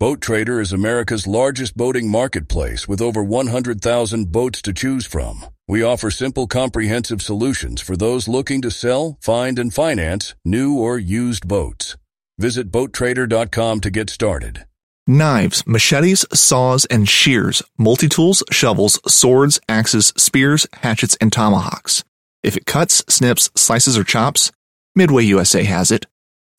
Boat Trader is America's largest boating marketplace with over 100,000 boats to choose from. We offer simple, comprehensive solutions for those looking to sell, find, and finance new or used boats. Visit BoatTrader.com to get started. Knives, machetes, saws, and shears, multi-tools, shovels, swords, axes, spears, hatchets, and tomahawks. If it cuts, snips, slices, or chops, Midway USA has it.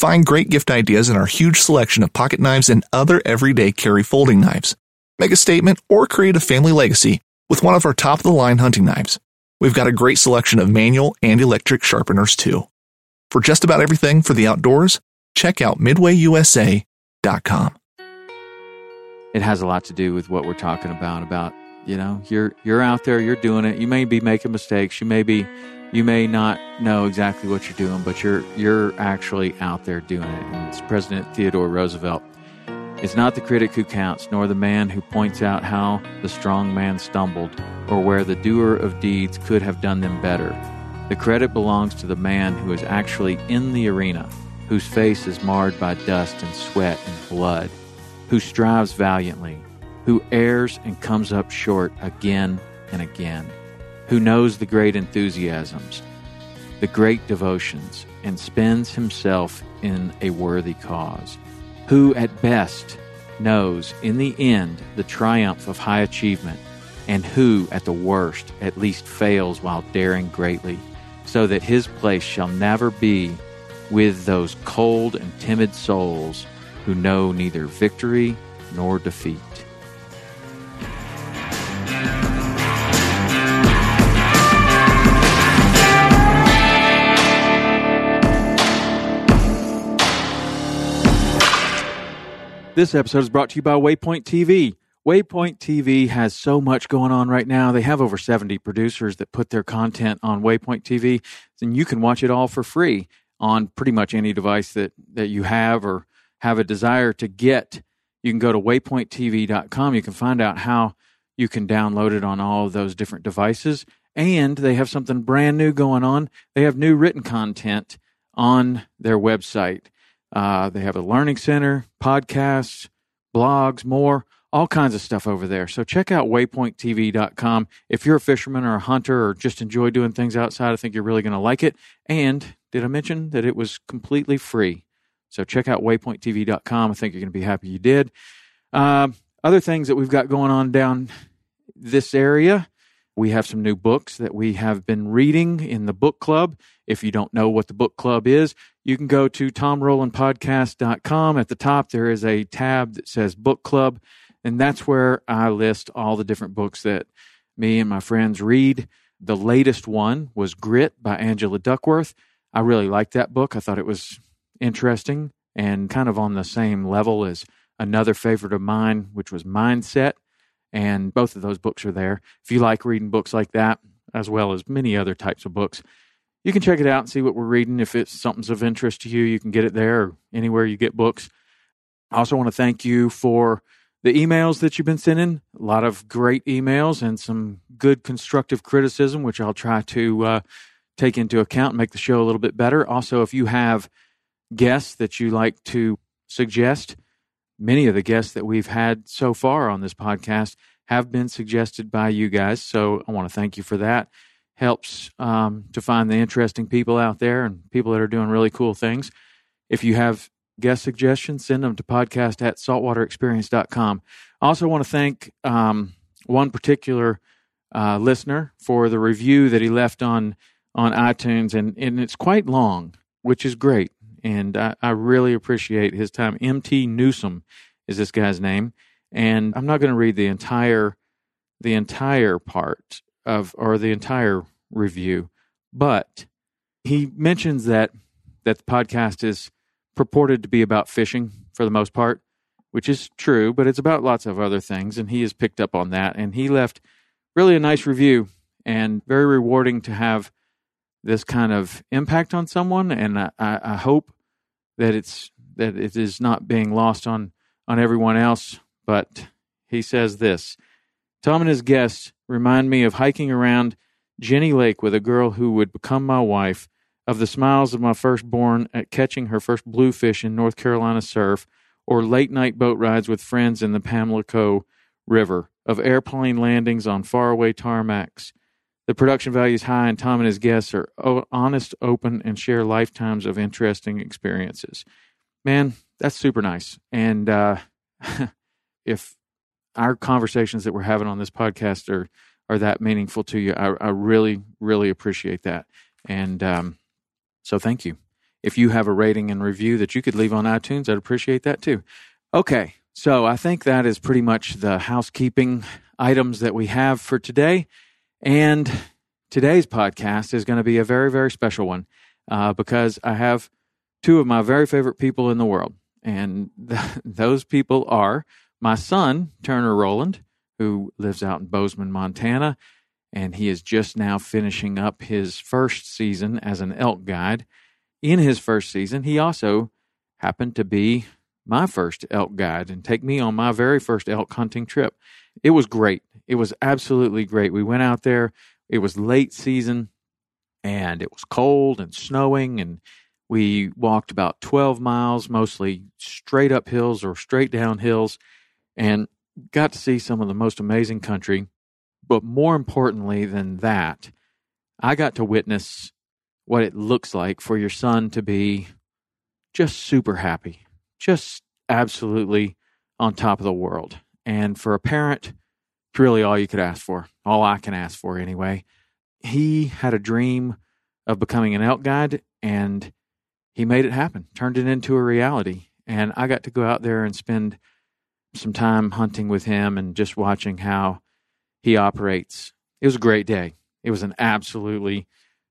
Find great gift ideas in our huge selection of pocket knives and other everyday carry folding knives. Make a statement or create a family legacy with one of our top of the line hunting knives. We've got a great selection of manual and electric sharpeners too. For just about everything for the outdoors, check out midwayusa.com. It has a lot to do with what we're talking about about, you know, you're you're out there, you're doing it. You may be making mistakes, you may be you may not know exactly what you're doing, but you're you're actually out there doing it. And it's President Theodore Roosevelt. It's not the critic who counts, nor the man who points out how the strong man stumbled, or where the doer of deeds could have done them better. The credit belongs to the man who is actually in the arena, whose face is marred by dust and sweat and blood, who strives valiantly, who errs and comes up short again and again who knows the great enthusiasms, the great devotions, and spends himself in a worthy cause, who at best knows in the end the triumph of high achievement, and who at the worst at least fails while daring greatly, so that his place shall never be with those cold and timid souls who know neither victory nor defeat. This episode is brought to you by Waypoint TV. Waypoint TV has so much going on right now. They have over 70 producers that put their content on Waypoint TV, and you can watch it all for free on pretty much any device that, that you have or have a desire to get. You can go to waypointtv.com. You can find out how you can download it on all of those different devices. And they have something brand new going on. They have new written content on their website. Uh, they have a learning center, podcasts, blogs, more, all kinds of stuff over there. So check out waypointtv.com. If you're a fisherman or a hunter or just enjoy doing things outside, I think you're really going to like it. And did I mention that it was completely free? So check out waypointtv.com. I think you're going to be happy you did. Uh, other things that we've got going on down this area. We have some new books that we have been reading in the book club. If you don't know what the book club is, you can go to tomrowlandpodcast.com. At the top, there is a tab that says book club, and that's where I list all the different books that me and my friends read. The latest one was Grit by Angela Duckworth. I really liked that book. I thought it was interesting and kind of on the same level as another favorite of mine, which was Mindset. And both of those books are there. If you like reading books like that, as well as many other types of books, you can check it out and see what we're reading. If it's something's of interest to you, you can get it there or anywhere you get books. I also want to thank you for the emails that you've been sending. A lot of great emails and some good constructive criticism, which I'll try to uh, take into account and make the show a little bit better. Also, if you have guests that you like to suggest, many of the guests that we've had so far on this podcast have been suggested by you guys. So I want to thank you for that helps um, to find the interesting people out there and people that are doing really cool things. If you have guest suggestions, send them to podcast at saltwaterexperience.com. I also want to thank um, one particular uh, listener for the review that he left on on iTunes, and, and it's quite long, which is great. And I, I really appreciate his time. MT Newsom is this guy's name, and I'm not going to read the entire the entire part of or the entire review, but he mentions that that the podcast is purported to be about fishing for the most part, which is true, but it's about lots of other things, and he has picked up on that, and he left really a nice review and very rewarding to have this kind of impact on someone, and I, I hope that it's that it is not being lost on on everyone else. But he says this: Tom and his guests remind me of hiking around Jenny Lake with a girl who would become my wife, of the smiles of my firstborn at catching her first bluefish in North Carolina surf, or late night boat rides with friends in the Pamlico River, of airplane landings on faraway tarmacs. The production value is high, and Tom and his guests are honest, open, and share lifetimes of interesting experiences. Man, that's super nice. And uh, if our conversations that we're having on this podcast are are that meaningful to you, I, I really, really appreciate that. And um, so, thank you. If you have a rating and review that you could leave on iTunes, I'd appreciate that too. Okay, so I think that is pretty much the housekeeping items that we have for today. And today's podcast is going to be a very, very special one uh, because I have two of my very favorite people in the world. And th- those people are my son, Turner Rowland, who lives out in Bozeman, Montana. And he is just now finishing up his first season as an elk guide. In his first season, he also happened to be my first elk guide and take me on my very first elk hunting trip. It was great. It was absolutely great. We went out there. It was late season and it was cold and snowing and we walked about 12 miles, mostly straight up hills or straight down hills, and got to see some of the most amazing country. But more importantly than that, I got to witness what it looks like for your son to be just super happy just absolutely on top of the world. And for a parent, it's really all you could ask for, all I can ask for anyway. He had a dream of becoming an elk guide and he made it happen, turned it into a reality. And I got to go out there and spend some time hunting with him and just watching how he operates. It was a great day. It was an absolutely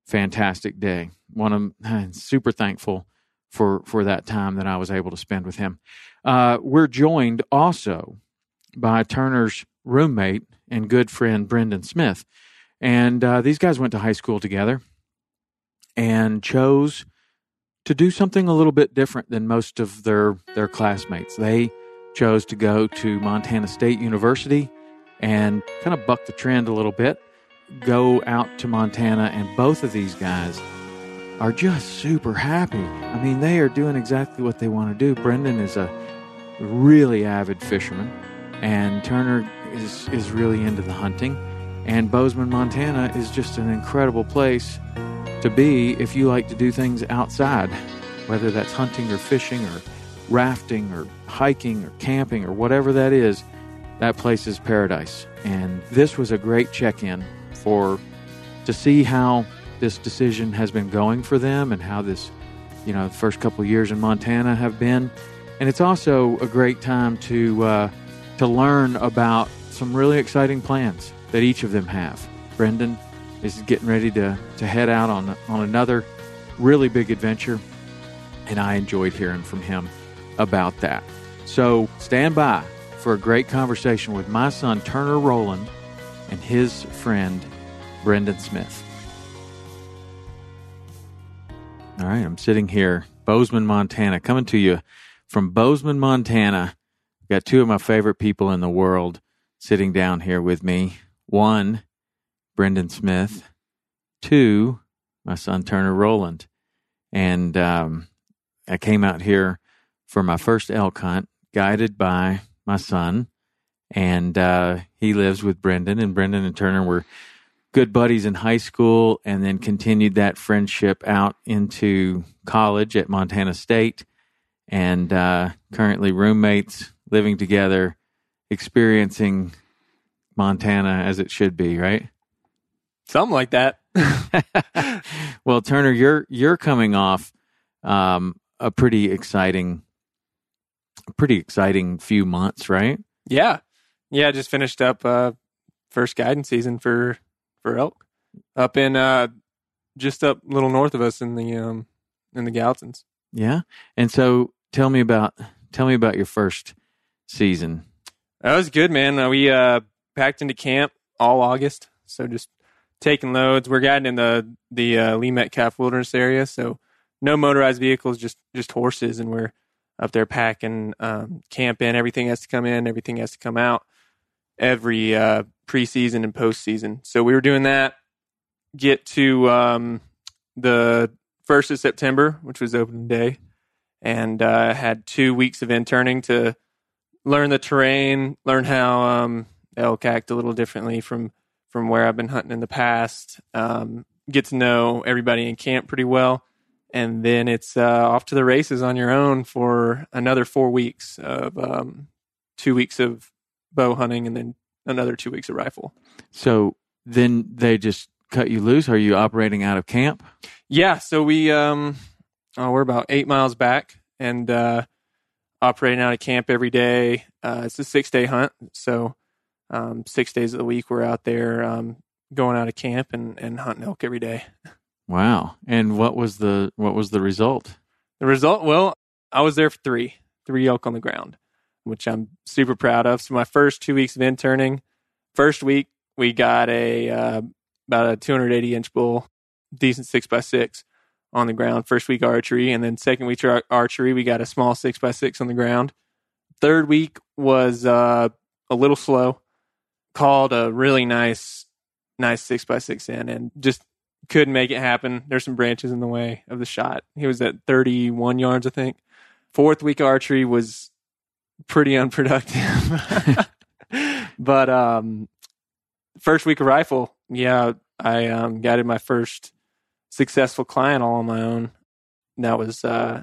fantastic day. One of I'm super thankful for for that time that I was able to spend with him. Uh, we're joined also by Turner's roommate and good friend Brendan Smith, and uh, these guys went to high school together and chose to do something a little bit different than most of their their classmates. They chose to go to Montana State University and kind of buck the trend a little bit, go out to Montana, and both of these guys are just super happy. I mean, they are doing exactly what they want to do. Brendan is a really avid fisherman, and Turner is, is really into the hunting. And Bozeman, Montana is just an incredible place to be if you like to do things outside, whether that's hunting or fishing or rafting or hiking or camping or whatever that is. That place is paradise. And this was a great check in for to see how this decision has been going for them and how this, you know, the first couple years in Montana have been. And it's also a great time to uh, to learn about some really exciting plans that each of them have. Brendan is getting ready to, to head out on on another really big adventure, and I enjoyed hearing from him about that. So stand by for a great conversation with my son Turner Rowland and his friend Brendan Smith. All right, I'm sitting here, Bozeman, Montana, coming to you from Bozeman, Montana. Got two of my favorite people in the world sitting down here with me. One, Brendan Smith. Two, my son Turner Rowland. And um, I came out here for my first elk hunt, guided by my son. And uh, he lives with Brendan, and Brendan and Turner were good buddies in high school and then continued that friendship out into college at Montana State and uh, currently roommates living together, experiencing Montana as it should be, right? Something like that. well, Turner, you're you're coming off um, a pretty exciting, pretty exciting few months, right? Yeah, yeah. Just finished up uh, first guidance season for for elk up in uh just up a little north of us in the um in the Gallatins. Yeah. And so tell me about tell me about your first season. That was good, man. Uh, we uh packed into camp all August, so just taking loads. We're guiding in the the uh, Lee Metcalf Wilderness area, so no motorized vehicles, just just horses, and we're up there packing um, camp in. Everything has to come in, everything has to come out every uh, preseason and postseason. So we were doing that. Get to um, the first of September, which was opening day, and uh, had two weeks of interning to learn the terrain, learn how um, elk act a little differently from from where I've been hunting in the past. Um, get to know everybody in camp pretty well, and then it's uh, off to the races on your own for another four weeks of um, two weeks of bow hunting, and then another two weeks of rifle. So then they just cut you loose. Are you operating out of camp? Yeah, so we um, oh, we're about eight miles back, and uh, operating out of camp every day. Uh, it's a six day hunt, so um, six days of the week we're out there um, going out of camp and, and hunting elk every day. Wow! And what was the what was the result? The result, well, I was there for three, three elk on the ground, which I'm super proud of. So my first two weeks of interning, first week we got a uh, about a 280 inch bull, decent six by six on the ground. First week archery, and then second week archery we got a small six by six on the ground. Third week was uh, a little slow. Called a really nice, nice six by six in, and just couldn't make it happen. There's some branches in the way of the shot. He was at 31 yards, I think. Fourth week archery was pretty unproductive. but um, first week of rifle, yeah, I um, got in my first successful client all on my own. That was, uh,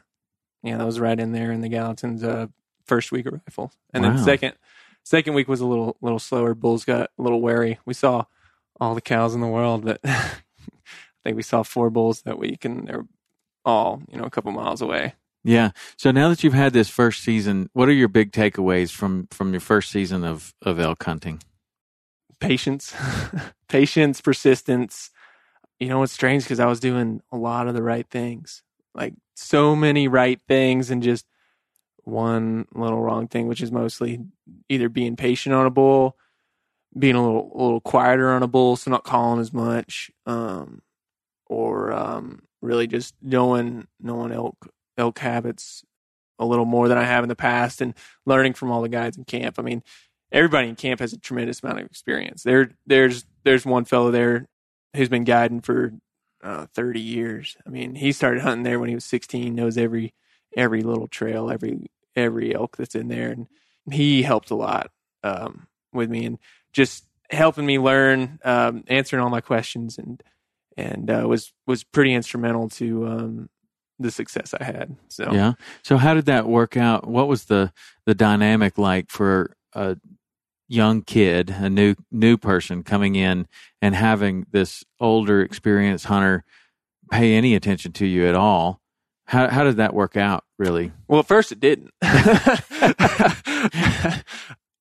yeah, that was right in there in the Gallatin's uh, first week of rifle, and wow. then second second week was a little little slower. Bulls got a little wary. We saw all the cows in the world, but I think we saw four bulls that week, and they're all you know a couple miles away. Yeah. So now that you've had this first season, what are your big takeaways from from your first season of of elk hunting? Patience, patience, persistence. You know, it's strange because I was doing a lot of the right things, like so many right things, and just one little wrong thing, which is mostly either being patient on a bull, being a little a little quieter on a bull, so not calling as much, um, or um, really just knowing knowing elk elk habits a little more than I have in the past, and learning from all the guys in camp. I mean, everybody in camp has a tremendous amount of experience. There, there's there's one fellow there who's been guiding for uh, 30 years. I mean, he started hunting there when he was 16, knows every every little trail, every every elk that's in there, and he helped a lot um, with me and just helping me learn, um, answering all my questions, and and uh, was was pretty instrumental to um, the success I had. So yeah. So how did that work out? What was the the dynamic like for a young kid, a new new person coming in and having this older experienced hunter pay any attention to you at all? How how did that work out? Really? Well, at first it didn't.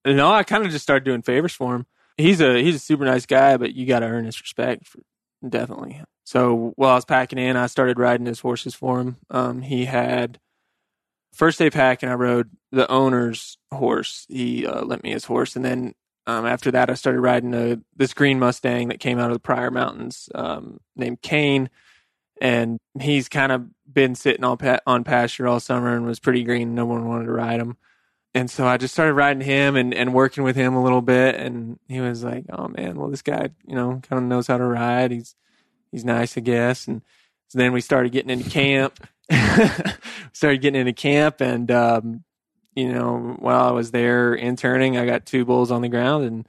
no, I kind of just started doing favors for him. He's a he's a super nice guy, but you got to earn his respect, for, definitely. So while I was packing in, I started riding his horses for him. Um, he had first day packing. I rode the owner's horse. He uh, lent me his horse, and then um, after that, I started riding a, this green Mustang that came out of the Pryor Mountains, um, named Kane and he's kind of been sitting on pa- on pasture all summer and was pretty green. No one wanted to ride him, and so I just started riding him and, and working with him a little bit. And he was like, "Oh man, well this guy, you know, kind of knows how to ride. He's he's nice, I guess." And so then we started getting into camp. started getting into camp, and um, you know, while I was there interning, I got two bulls on the ground, and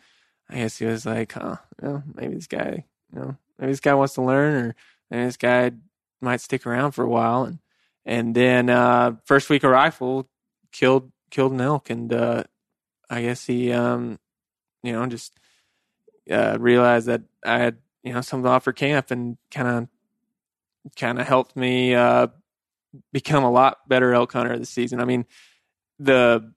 I guess he was like, "Huh, well, maybe this guy, you know, maybe this guy wants to learn or." and this guy might stick around for a while. And and then uh, first week of rifle killed killed an elk, and uh, I guess he um, you know just uh, realized that I had you know something to offer camp, and kind of kind of helped me uh, become a lot better elk hunter this season. I mean, the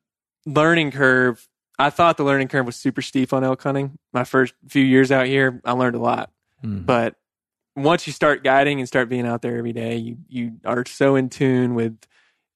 learning curve. I thought the learning curve was super steep on elk hunting. My first few years out here, I learned a lot, mm. but once you start guiding and start being out there every day, you you are so in tune with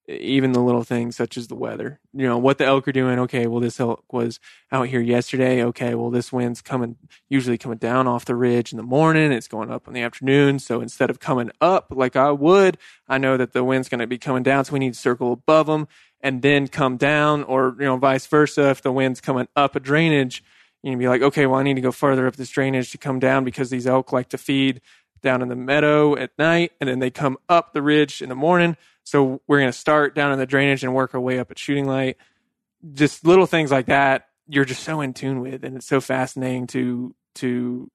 even the little things such as the weather. You know, what the elk are doing. Okay, well this elk was out here yesterday. Okay, well this wind's coming usually coming down off the ridge in the morning, it's going up in the afternoon. So instead of coming up like I would, I know that the wind's going to be coming down, so we need to circle above them and then come down or you know vice versa if the wind's coming up a drainage, you can be like, okay, well I need to go further up this drainage to come down because these elk like to feed down in the meadow at night, and then they come up the ridge in the morning. So we're going to start down in the drainage and work our way up at shooting light. Just little things like that. You're just so in tune with, and it's so fascinating to to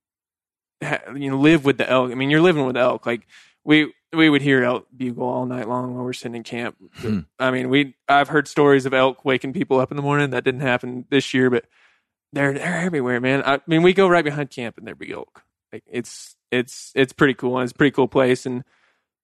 you know live with the elk. I mean, you're living with elk. Like we we would hear elk bugle all night long while we're sitting in camp. Hmm. I mean, we I've heard stories of elk waking people up in the morning. That didn't happen this year, but they're they're everywhere, man. I mean, we go right behind camp and there be elk. Like it's it's it's pretty cool. And it's a pretty cool place, and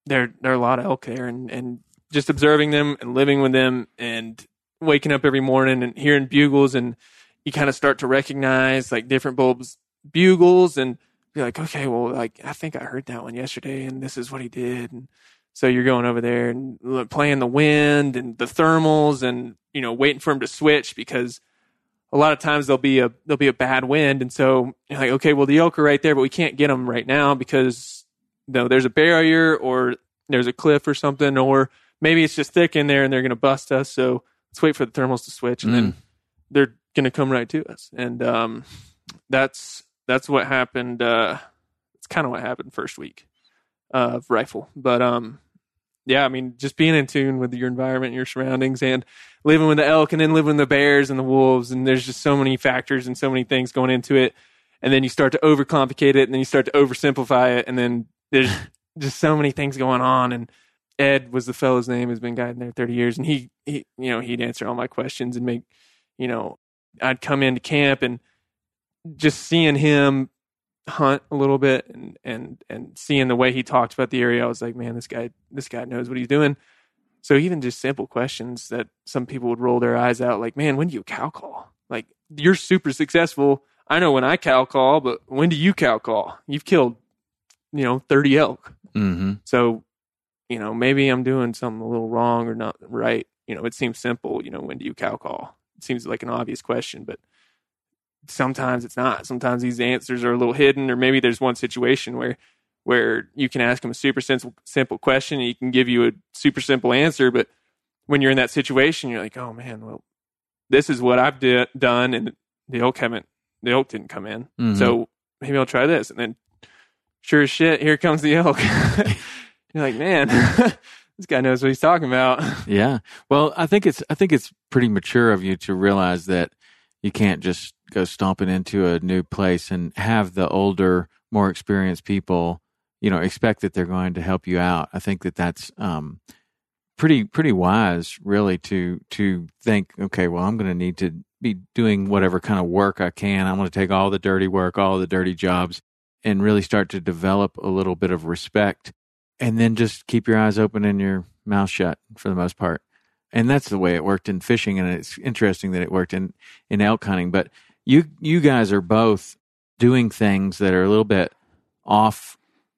there there are a lot of elk there, and and just observing them and living with them and waking up every morning and hearing bugles and you kind of start to recognize like different bulbs bugles and be like okay well like i think i heard that one yesterday and this is what he did. And so you're going over there and playing the wind and the thermals and you know waiting for him to switch because a lot of times there'll be a there'll be a bad wind and so you're like okay well the elk are right there but we can't get them right now because know there's a barrier or there's a cliff or something or maybe it's just thick in there and they're going to bust us. So let's wait for the thermals to switch and then they're going to come right to us. And um that's that's what happened uh it's kind of what happened first week of rifle. But um yeah i mean just being in tune with your environment your surroundings and living with the elk and then living with the bears and the wolves and there's just so many factors and so many things going into it. And then you start to overcomplicate it and then you start to oversimplify it and then there's just so many things going on and ed was the fellow's name has been guiding there 30 years and he, he you know he'd answer all my questions and make you know i'd come into camp and just seeing him hunt a little bit and and and seeing the way he talked about the area i was like man this guy this guy knows what he's doing. So even just simple questions that some people would roll their eyes out like man when do you cow call? Like you're super successful. I know when i cow call but when do you cow call? You've killed you know 30 elk Mm-hmm. so, you know, maybe I'm doing something a little wrong or not right. You know, it seems simple. You know, when do you cow call? It seems like an obvious question, but sometimes it's not. Sometimes these answers are a little hidden, or maybe there's one situation where where you can ask them a super simple simple question and he can give you a super simple answer, but when you're in that situation, you're like, oh man, well, this is what I've di- done, and the elk haven't, the elk didn't come in, Mhm. so maybe I'll try this, and then sure as shit, here comes the elk. You're like, man, this guy knows what he's talking about. Yeah. Well, I think it's I think it's pretty mature of you to realize that you can't just go stomping into a new place and have the older, more experienced people, you know, expect that they're going to help you out. I think that that's um, pretty pretty wise, really, to to think, okay, well, I'm going to need to be doing whatever kind of work I can. I'm going to take all the dirty work, all the dirty jobs, and really start to develop a little bit of respect, and then just keep your eyes open and your mouth shut for the most part. And that's the way it worked in fishing, and it's interesting that it worked in in elk hunting. But you you guys are both doing things that are a little bit off,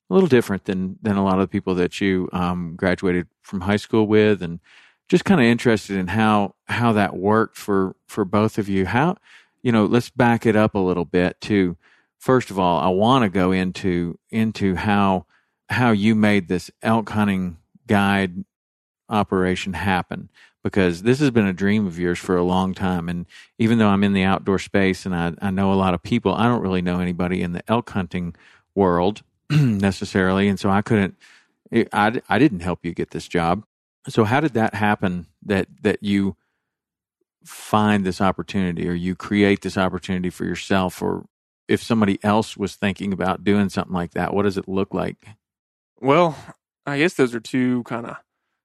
a little different than than a lot of the people that you um, graduated from high school with, and just kind of interested in how how that worked for for both of you. How you know? Let's back it up a little bit to first of all, I want to go into into how how you made this elk hunting guide operation happen because this has been a dream of yours for a long time. And even though I'm in the outdoor space and I, I know a lot of people, I don't really know anybody in the elk hunting world necessarily. And so I couldn't, eh, I, I didn't help you get this job. So how did that happen that, that you find this opportunity or you create this opportunity for yourself or if somebody else was thinking about doing something like that, what does it look like? Well, I guess those are two kind of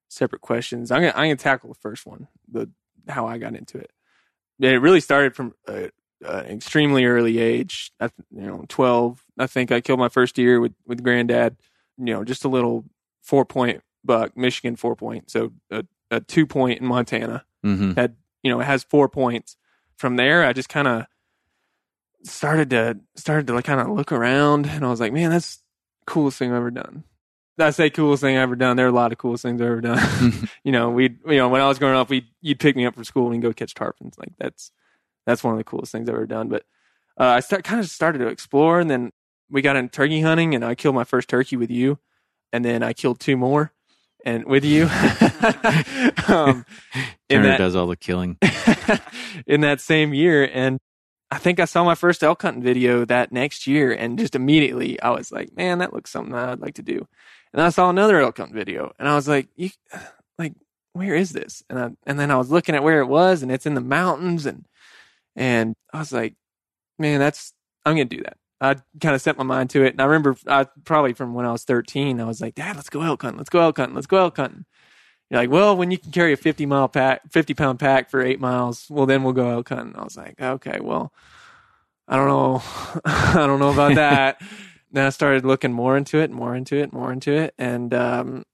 separate questions. I'm gonna, I'm gonna tackle the first one, the how I got into it. It really started from an extremely early age. I, you know, 12. I think I killed my first deer with with granddad. You know, just a little four point buck, Michigan four point. So a, a two point in Montana Mm-hmm. had you know it has four points. From there, I just kind of started to started to like kind of look around, and I was like, man, that's the coolest thing I've ever done. I say coolest thing I've ever done. There are a lot of coolest things I've ever done. you know, we you know when I was growing up, we you'd pick me up from school and go catch tarpons. Like that's that's one of the coolest things I've ever done. But uh, I start kind of started to explore, and then we got into turkey hunting, and I killed my first turkey with you, and then I killed two more, and with you. um, Turner that does all the killing. in that same year, and I think I saw my first elk hunting video that next year, and just immediately I was like, "Man, that looks something I'd like to do." And I saw another elk hunting video, and I was like, you, like where is this? And I, and then I was looking at where it was, and it's in the mountains, and and I was like, man, that's I'm gonna do that. I kind of set my mind to it, and I remember I probably from when I was 13, I was like, Dad, let's go elk hunting, let's go elk hunting, let's go elk hunting. You're like, well, when you can carry a 50 mile pack, 50 pound pack for eight miles, well, then we'll go elk hunting. I was like, okay, well, I don't know, I don't know about that. then I started looking more into it, more into it, more into it, and um,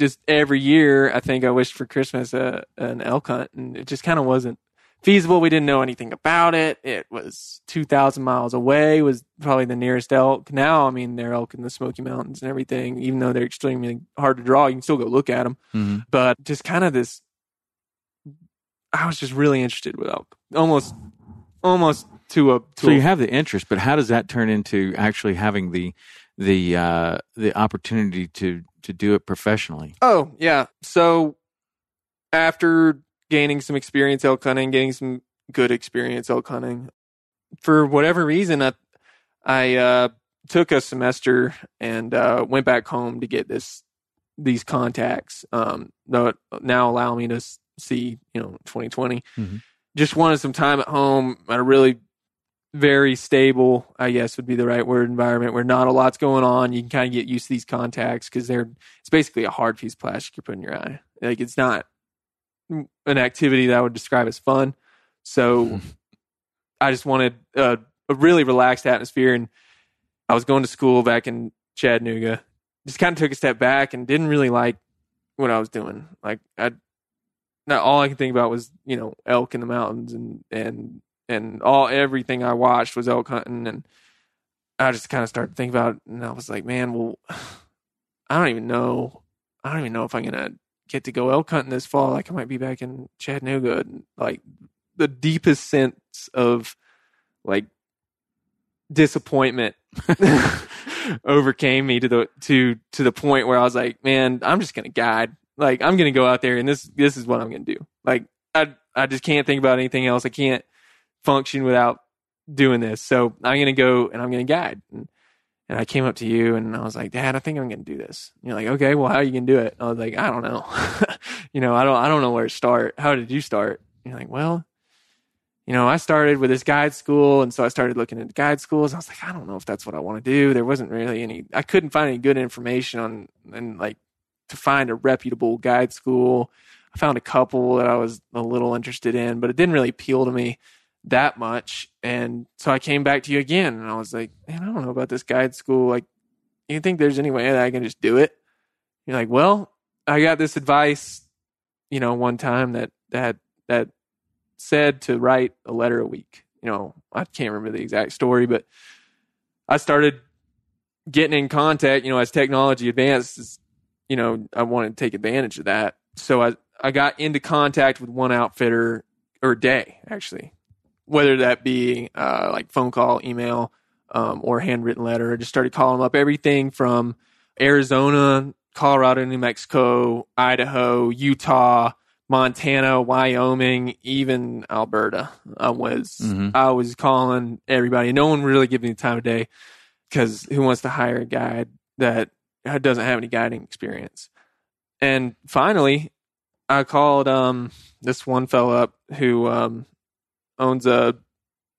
just every year, I think I wished for Christmas a, an elk hunt, and it just kind of wasn't feasible. We didn't know anything about it. It was 2,000 miles away, was probably the nearest elk. Now, I mean, they're elk in the Smoky Mountains and everything, even though they're extremely hard to draw, you can still go look at them. Mm-hmm. But just kind of this, I was just really interested with elk, almost, almost to a. To So you a, have the interest, but how does that turn into actually having the the uh, the opportunity to to do it professionally? Oh, yeah. So after gaining some experience elk hunting, getting some good experience elk hunting, for whatever reason, I, I uh, took a semester and uh, went back home to get this these contacts. Um, that now allow me to see, you know, 2020. Mhm. Just wanted some time at home at a really very stable, I guess would be the right word, environment where not a lot's going on. You can kind of get used to these contacts because they're it's basically a hard piece of plastic you're putting in your eye. Like it's not an activity that I would describe as fun. So I just wanted a, a really relaxed atmosphere, and I was going to school back in Chattanooga. Just kind of took a step back and didn't really like what I was doing. Like I, not all I could think about was you know elk in the mountains and and and all everything I watched was elk hunting, and I just kind of started thinking about it, and I was like, man, well, I don't even know. I don't even know if I'm gonna get to go elk hunting this fall. Like I might be back in Chattanooga. And, like the deepest sense of like disappointment overcame me to the to to the point where I was like, man, I'm just gonna guide. Like I'm gonna go out there and this this is what I'm gonna do. Like I I just can't think about anything else. I can't function without doing this. So I'm gonna go and I'm gonna guide. And, and I came up to you and I was like, Dad, I think I'm gonna do this. And you're like, okay, well, how are you gonna do it? I was like, I don't know. you know, I don't I don't know where to start. How did you start? And you're like, well, you know, I started with this guide school, and so I started looking at guide schools. I was like, I don't know if that's what I want to do. There wasn't really any. I couldn't find any good information on and like to find a reputable guide school. I found a couple that I was a little interested in, but it didn't really appeal to me that much. And so I came back to you again, and I was like, man, I don't know about this guide school. Like, you think there's any way that I can just do it? You're like, well, I got this advice, you know, one time that that that said to write a letter a week. You know, I can't remember the exact story, but I started getting in contact, you know, as technology advanced, you know, I wanted to take advantage of that. So I, I got into contact with one outfitter or day, actually, whether that be uh, like phone call, email, um, or handwritten letter. I just started calling them up everything from Arizona, Colorado, New Mexico, Idaho, Utah, Montana, Wyoming, even Alberta. I was Mhm. I was calling everybody. No one really gave me the time of day because who wants to hire a guide that doesn't have any guiding experience? And finally, I called um, this one fellow up who um, owns a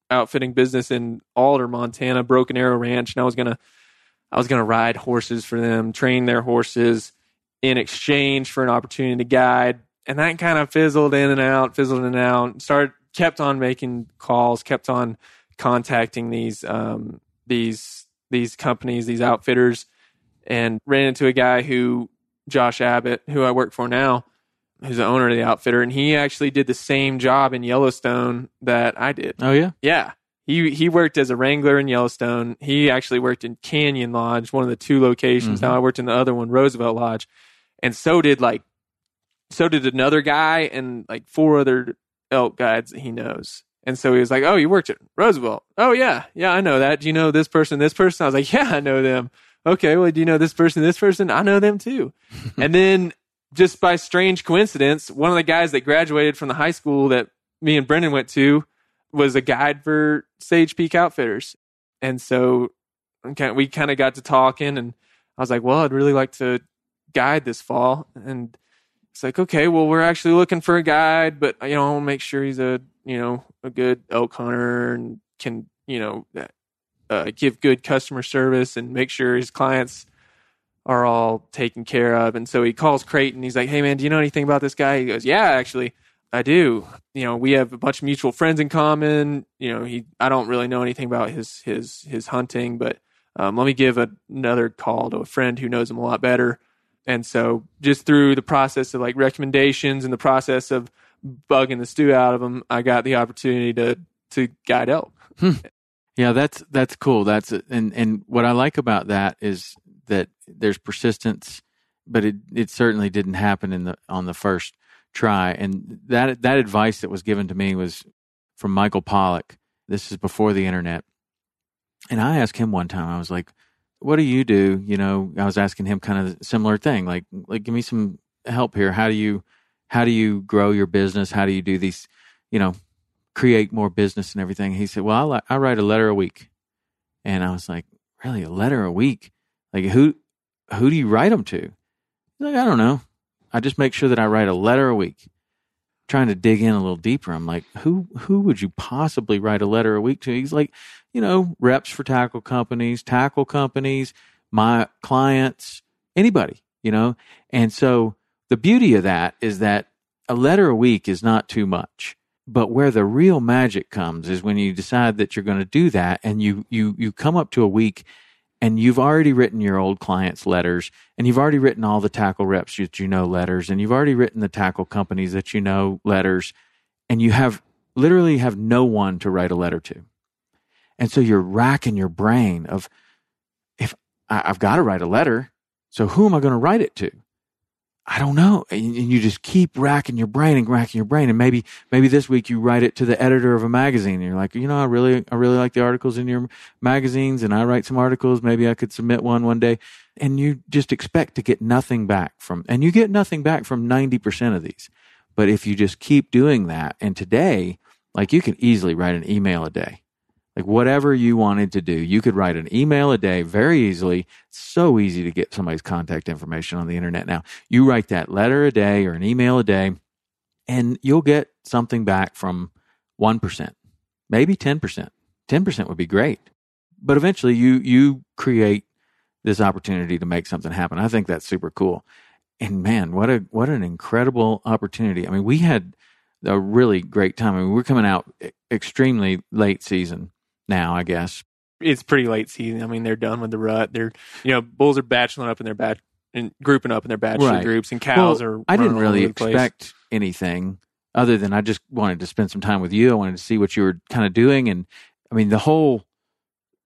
outfitting business in Alder, Montana, Broken Arrow Ranch, and I was gonna I was gonna ride horses for them, train their horses in exchange for an opportunity to guide. And that kind of fizzled in and out, fizzled in and out. Started kept on making calls, kept on contacting these um, these these companies, these outfitters, and ran into a guy who Josh Abbott, who I work for now, who's the owner of the outfitter, and he actually did the same job in Yellowstone that I did. Oh yeah, Yeah. He he worked as a wrangler in Yellowstone. He actually worked in Canyon Lodge, one of the two locations. Mhm. Now I worked in the other one, Roosevelt Lodge. And so did like so did another guy and like four other elk guides that he knows. And so he was like, "Oh, you worked at Roosevelt? Oh yeah, yeah, I know that. Do you know this person, this person?" I was like, "Yeah, I know them." Okay, well, do you know this person, this person? I know them too. and then just by strange coincidence, one of the guys that graduated from the high school that me and Brendan went to was a guide for Sage Peak Outfitters. And so we kind of got to talking, and I was like, well, I'd really like to guide this fall. And it's like, okay, well, we're actually looking for a guide, but you know, I want to make sure he's a you know a good elk hunter and can you know uh, give good customer service and make sure his clients are all taken care of. And so he calls Creighton. He's like, "Hey man, do you know anything about this guy?" He goes, "Yeah, actually, I do. You know, we have a bunch of mutual friends in common. You know, he I don't really know anything about his his his hunting, but um, let me give a, another call to a friend who knows him a lot better." And so, just through the process of like recommendations and the process of bugging the stew out of him, I got the opportunity to to guide elk. Hmm. Yeah, that's that's cool. That's and and what I like about that is that there's persistence, but it it certainly didn't happen in the on the first try. And that that advice that was given to me was from Michael Pollock. This is before the internet. And I asked him one time, I was like, what do you do? You know, I was asking him kind of similar thing, like like give me some help here. How do you how do you grow your business? How do you do these, you know, create more business and everything? He said, well, I, I write a letter a week. And I was like, really, a letter a week? Like who who do you write them to? Like, I don't know. I just make sure that I write a letter a week. Trying to dig in a little deeper. I'm like, who who would you possibly write a letter a week to? He's like, you know, reps for tackle companies, tackle companies, my clients, anybody, you know? And so the beauty of that is that a letter a week is not too much. But where the real magic comes is when you decide that you're going to do that and you you you come up to a week and you've already written your old clients letters and you've already written all the tackle reps that you know letters and you've already written the tackle companies that you know letters and you have literally have no one to write a letter to. And so you're racking your brain of if I, have got to write a letter so who am i going to write it to I don't know. And you just keep racking your brain and racking your brain. And maybe, maybe this week you write it to the editor of a magazine and you're like, you know, I really, I really like the articles in your magazines and I write some articles. Maybe I could submit one one day. And you just expect to get nothing back from, and you get nothing back from 90% of these. But if you just keep doing that, and today, like you can easily write an email a day like whatever you wanted to do, you could write an email a day very easily. It's so easy to get somebody's contact information on the internet now. You write that letter a day or an email a day, and you'll get something back from 1%, maybe 10%. 10% would be great. But eventually you you create this opportunity to make something happen. I think that's super cool. And man, what a what an incredible opportunity. I mean, we had a really great time. I mean, we're coming out extremely late season now, I guess. It's pretty late season. I mean, they're done with the rut. They're, you know, bulls are bacheloring up in their batch and grouping up in their bachelor right. groups, and cows well, are. I didn't really expect anything other than I just wanted to spend some time with you. I wanted to see what you were kind of doing, and I mean, the whole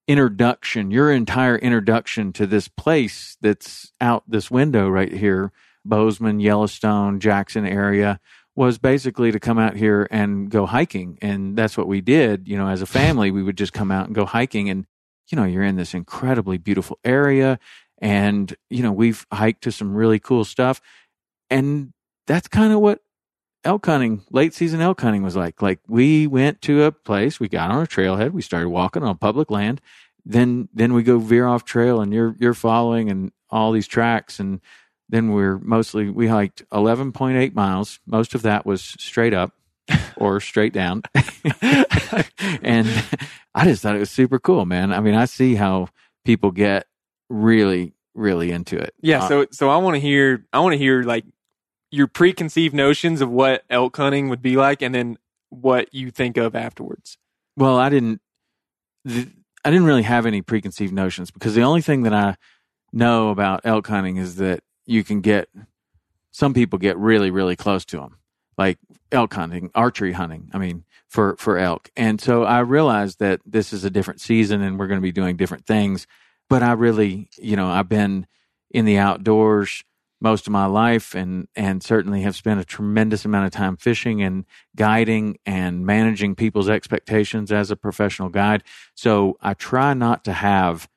introduction, your entire introduction to this place that's out this window right here, Bozeman, Yellowstone, Jackson area was basically to come out here and go hiking. And that's what we did. You know, as a family, we would just come out and go hiking. And, you know, you're in this incredibly beautiful area. And, you know, we've hiked to some really cool stuff. And that's kind of what elk hunting, late season elk hunting was like. Like we went to a place, we got on a trailhead, we started walking on public land. Then, then we go veer off trail and you're, you're following and all these tracks and, then we're mostly, we hiked 11.8 miles. Most of that was straight up or straight down. and I just thought it was super cool, man. I mean, I see how people get really, really into it. Yeah. Uh, so, so I want to hear, I want to hear like your preconceived notions of what elk hunting would be like and then what you think of afterwards. Well, I didn't, I didn't really have any preconceived notions because the only thing that I know about elk hunting is that you can get some people get really really close to them like elk hunting archery hunting i mean for for elk. And so i realized that this is a different season and we're going to be doing different things but i really you know i've been in the outdoors most of my life and and certainly have spent a tremendous amount of time fishing and guiding and managing people's expectations as a professional guide. So i try not to have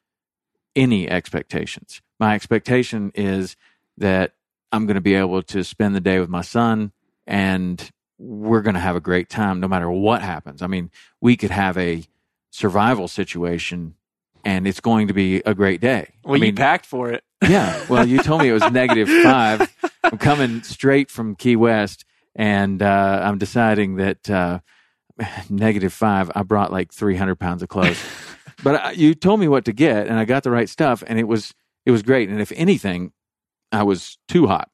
any expectations. My expectation is that I'm going to be able to spend the day with my son and we're going to have a great time no matter what happens. I mean, we could have a survival situation and it's going to be a great day. Well, I mean, you packed for it. yeah. Well, you told me it was negative five I'm coming straight from Key West, and uh, I'm deciding that uh, negative five. I brought like 300 pounds of clothes, but I, you told me what to get, and I got the right stuff, and it was it was great. And if anything, I was too hot.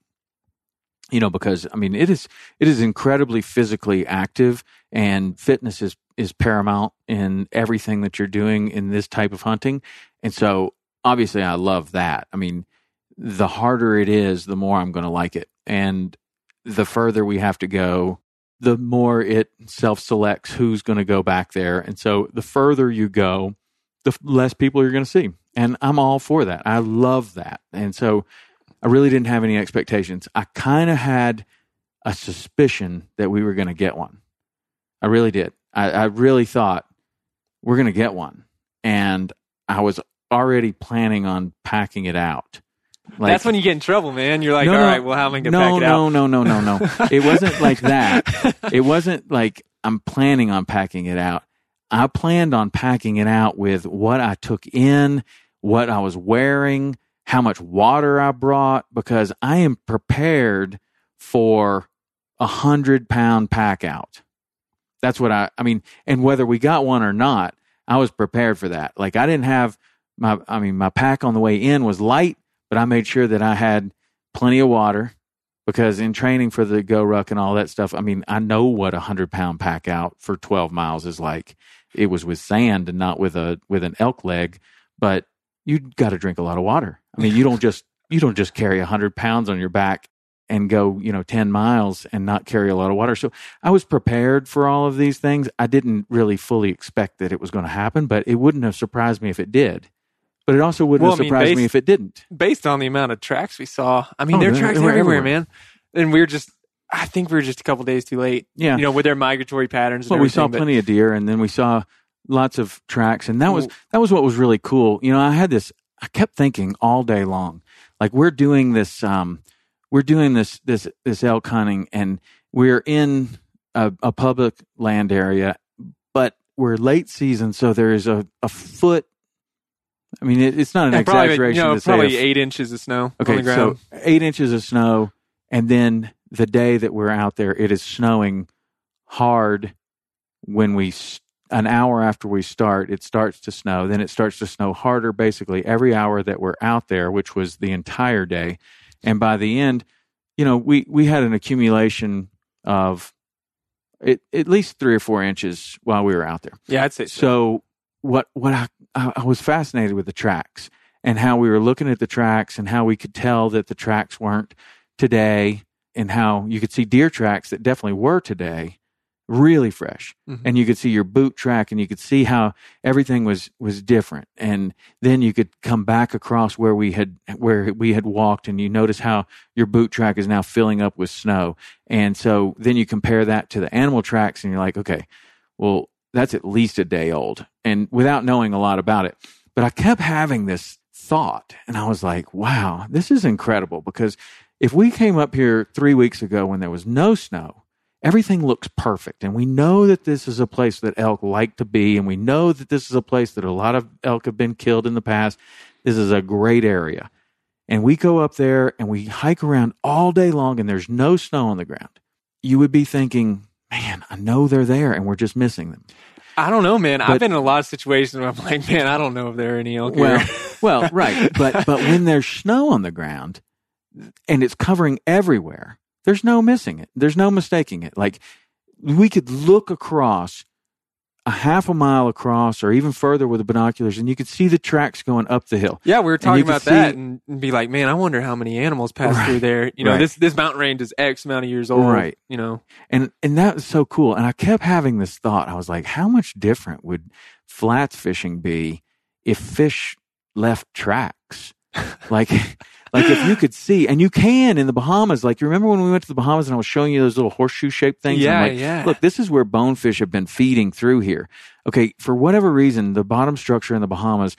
You know, because I mean, it is it is incredibly physically active, and fitness is is paramount in everything that you're doing in this type of hunting. And so, obviously, I love that. I mean, the harder it is, the more I'm going to like it, and the further we have to go, the more it self selects who's going to go back there. And so, the further you go, the less people you're going to see. And I'm all for that. I love that. And so, I really didn't have any expectations. I kind of had a suspicion that we were going to get one. I really did. I, I really thought we're going to get one. And I was already planning on packing it out. Like, That's when you get in trouble, man. You're like, No, all no, right, well, how am I going to no, pack it no, out? no, no, no, no. it wasn't like that. It wasn't like I'm planning on packing it out. I planned on packing it out with what I took in, what I was wearing, how much water I brought, because I am prepared for a hundred pound pack out. That's what I, I mean, and whether we got one or not, I was prepared for that. Like I didn't have my, I mean, my pack on the way in was light, but I made sure that I had plenty of water because in training for the go ruck and all that stuff, I mean, I know what a hundred pound pack out for 12 miles is like. It was with sand and not with a, with an elk leg, but you got to drink a lot of water. I mean, you don't just, you don't just carry a hundred pounds on your back and go, you know, 10 miles and not carry a lot of water. So I was prepared for all of these things. I didn't really fully expect that it was going to happen, but it wouldn't have surprised me if it did. But it also wouldn't Well, have I mean, surprised me if it didn't. Based on the amount of tracks we saw, I mean, Oh, there are tracks everywhere, everywhere. man. And we were just, I think we were just a couple days too late. Yeah. You know, with their migratory patterns. and Well, we saw but- plenty of deer, and then we saw lots of tracks, and that was that was what was really cool. You know, I had this. I kept thinking all day long, like we're doing this, um, we're doing this this this elk hunting, and we're in a, a public land area, but we're late season, so there is a a foot. I mean, it, it's not an and probably, exaggeration you know, to say probably a eight inches of snow on Okay, the ground. so eight inches of snow, and then the day that we're out there, it is snowing hard. When we an hour after we start, it starts to snow. Then it starts to snow harder, basically every hour that we're out there, which was the entire day. And by the end, you know, we we had an accumulation of it, at least three or four inches while we were out there. yeah, I'd say so. So what what I, I I was fascinated with the tracks and how we were looking at the tracks and how we could tell that the tracks weren't today and how you could see deer tracks that definitely were today really fresh. Mhm. and you could see your boot track and you could see how everything was was different. And then you could come back across where we had where we had walked and you notice how your boot track is now filling up with snow. And so then you compare that to the animal tracks and you're like okay well that's at least a day old. And without knowing a lot about it. But i kept having this thought and i was like wow this is incredible because if we came up here three weeks ago when there was no snow everything looks perfect and we know that this is a place that elk like to be and we know that this is a place that a lot of elk have been killed in the past. This is a great area. And we go up there and we hike around all day long and there's no snow on the ground. You would be thinking man i know they're there and we're just missing them. I don't know, man. But- I've been in a lot of situations where I'm like, man, I don't know if there are any elk well, here. well, right, but but when there's snow on the ground and it's covering everywhere, there's no missing it. There's no mistaking it. Like we could look across a half a mile across or even further with the binoculars and you could see the tracks going up the hill. Yeah, we were talking about that and be like, man, I wonder how many animals pass Right, through there. You know, right. this this mountain range is X amount of years old. Right. You know, And and that was so cool. And I kept having this thought. I was like, how much different would flats fishing be if fish left tracks? Like like if you could see and you can in the Bahamas, like you remember when we went to the Bahamas and I was showing you those little horseshoe shaped things? Yeah, I'm like, yeah. Look, this is where bonefish have been feeding through here. Okay, for whatever reason, the bottom structure in the Bahamas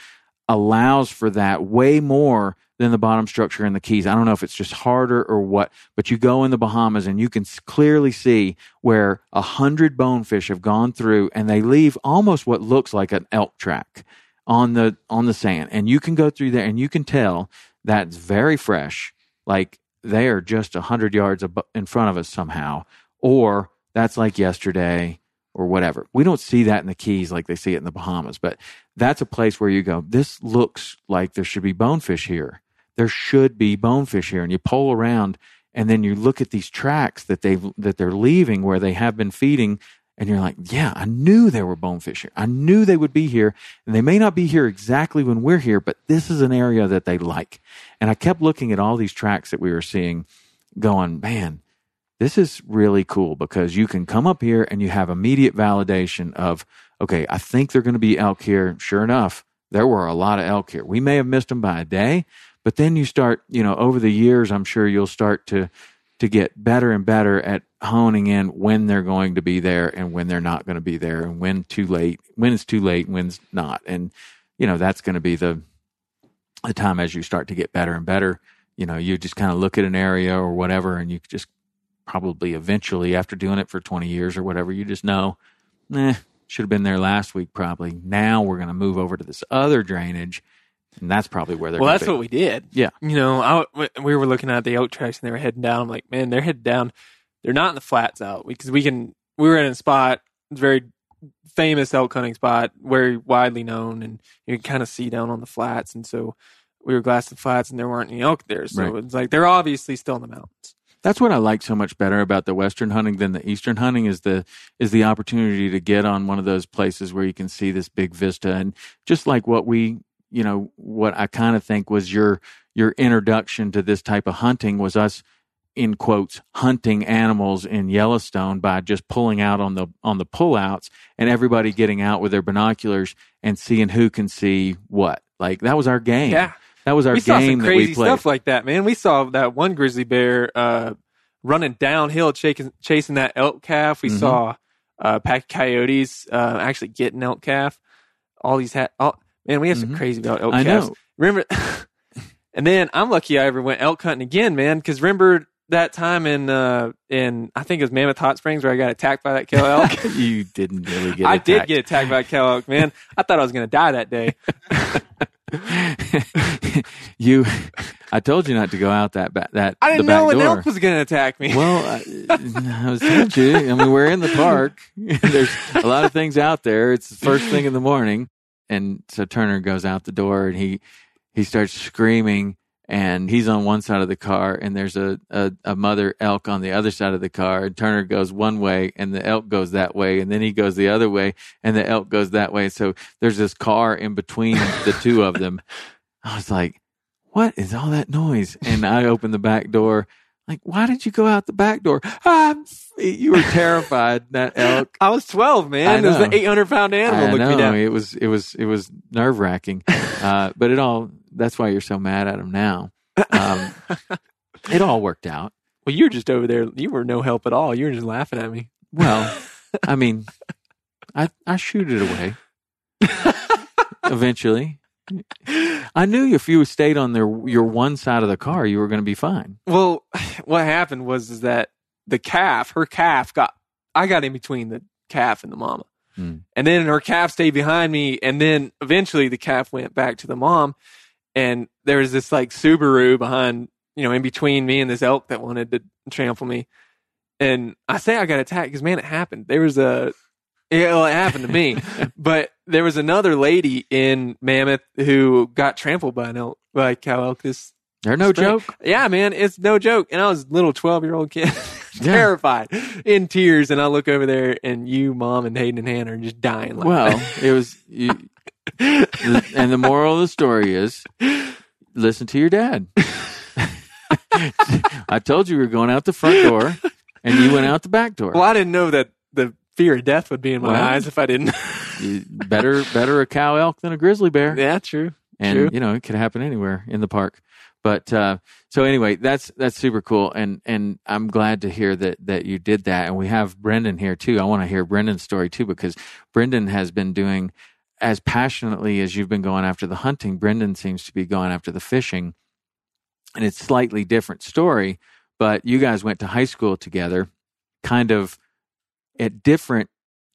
allows for that way more than the bottom structure in the Keys. I don't know if it's just harder or what, but you go in the Bahamas and you can clearly see where a hundred bonefish have gone through and they leave almost what looks like an elk track on the on the sand. And you can go through there and you can tell that's very fresh. Like they are just a hundred yards abo- in front of us somehow, or that's like yesterday or whatever. We don't see that in the Keys like they see it in the Bahamas, but that's a place where you go, this looks like there should be bonefish here. There should be bonefish here. And you pull around and then you look at these tracks that they that they're leaving where they have been feeding and you're like, yeah, I knew there were bonefish here. I knew they would be here. And they may not be here exactly when we're here, but this is an area that they like. And I kept looking at all these tracks that we were seeing, going, man, this is really cool because you can come up here and you have immediate validation of, okay, I think they're going to be elk here. Sure enough, there were a lot of elk here. We may have missed them by a day, but then you start, you know, over the years, I'm sure you'll start to to get better and better at honing in when they're going to be there and when they're not going to be there and when too late, when it's too late, when's not. And you know, that's going to be the the time as you start to get better and better. You know, you just kind of look at an area or whatever and you just probably eventually after doing it for 20 years or whatever, you just know, eh, should have been there last week probably. Now we're going to move over to this other drainage and that's probably where they're well, that's be. what we did. Yeah. You know, I, we were looking at the elk tracks and they were heading down. I'm like, man, they're headed down. They're not in the flats out because we can. We were in a spot, it's very famous elk hunting spot, very widely known, and you can kind of see down on the flats. And so we were glassing the flats, and there weren't any elk there. So Right. it's like they're obviously still in the mountains. That's what I like so much better about the western hunting than the eastern hunting is the is the opportunity to get on one of those places where you can see this big vista and just like what we you know what I kind of think was your your introduction to this type of hunting was us in quotes hunting animals in Yellowstone by just pulling out on the on the pullouts and everybody getting out with their binoculars and seeing who can see what like that was our game Yeah. that was our we saw game that we crazy played stuff like that, man. We saw that one grizzly bear uh, running downhill, chasing, chasing that elk calf. We Mhm. saw uh, pack of coyotes uh, actually getting elk calf. All these had, all, man, we have some Mhm. crazy about elk I calves. know Remember, and then I'm lucky I ever went elk hunting again, man. Because remember that time in uh, in I think it was Mammoth Hot Springs where I got attacked by that kill elk. you didn't really get I did get attacked by a kill elk, man. I thought I was gonna die that day. you, I told you not to go out that ba- that I didn't the back know an door. elk was gonna attack me. Well, I, I was told you. I mean, we're in the park. There's a lot of things out there. It's the first thing in the morning, and so Turner goes out the door and he he starts screaming. And he's on one side of the car, and there's a, a, a mother elk on the other side of the car. And Turner goes one way, and the elk goes that way, and then he goes the other way, and the elk goes that way. So there's this car in between the two of them. I was like, what is all that noise? And I open the back door. Like, why did you go out the back door? Ah, you were terrified. That elk. I was 12, man. It was an 800 pound animal. I Looked me down. it was it was it was nerve wracking, uh, but it all. That's why you're so mad at him now. Um, it all worked out. Well, you were just over there. You were no help at all. You were just laughing at me. Well, I mean, I I shoot it away. Eventually, I knew if you stayed on their your one side of the car, you were going to be fine. Well, what happened was is that the calf, her calf got, I got in between the calf and the mama. Hmm. And then her calf stayed behind me. And then eventually the calf went back to the mom. And there was this like Subaru behind, you know, in between me and this elk that wanted to trample me. And I say I got attacked because, man, it happened. There was a, yeah, well, it happened to me. but there was another lady in Mammoth who got trampled by an elk, by a cow elk this They're no Spring. joke. yeah, man, it's no joke. And I was a little 12 year old kid, terrified, in tears. And I look over there, and you, mom, and Hayden and Hannah are just dying. Laughing. Well, it was, you, and the moral of the story is, listen to your dad. I told you we were going out the front door, and you went out the back door. well, I didn't know that the fear of death would be in my Well. eyes if I didn't. Better, better a cow elk than a grizzly bear. yeah, true. and True. you know it could happen anywhere in the park but uh so anyway that's that's super cool and and i'm glad to hear that that you did that and we have brendan here too i want to hear brendan's story too because brendan has been doing as passionately as you've been going after the hunting brendan seems to be going after the fishing and it's slightly different story but you guys went to high school together kind of at different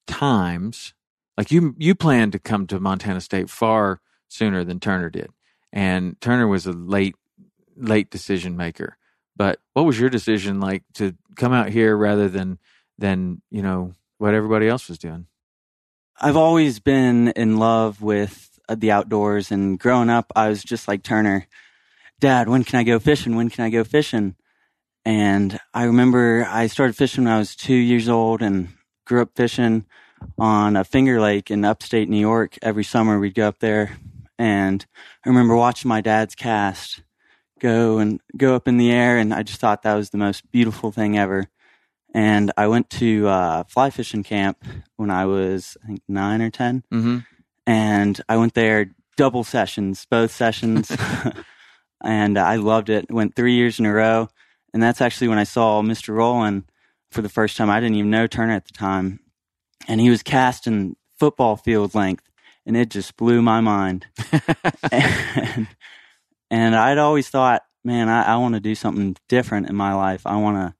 times like you you planned to come to montana state far sooner than Turner did. And Turner was a late late decision maker. But what was your decision like to come out here rather than than you know what everybody else was doing? I've always been in love with uh, the outdoors, and growing up, I was just like Turner. Dad, when can I go fishing? When can I go fishing? And I remember I started fishing when I was two years old and grew up fishing on a finger lake in upstate New York. Every summer we'd go up there. And I remember watching my dad's cast go and go up in the air. And I just thought that was the most beautiful thing ever. And I went to uh, fly fishing camp when I was, I think, nine or 10. Mm-hmm. And I went there double sessions, both sessions. and I loved it. Went three years in a row. And that's actually when I saw Mr. Rowland for the first time. I didn't even know Turner at the time. And he was cast in football field length. And it just blew my mind. and, and I'd always thought, man, I, I want to do something different in my life. I want to,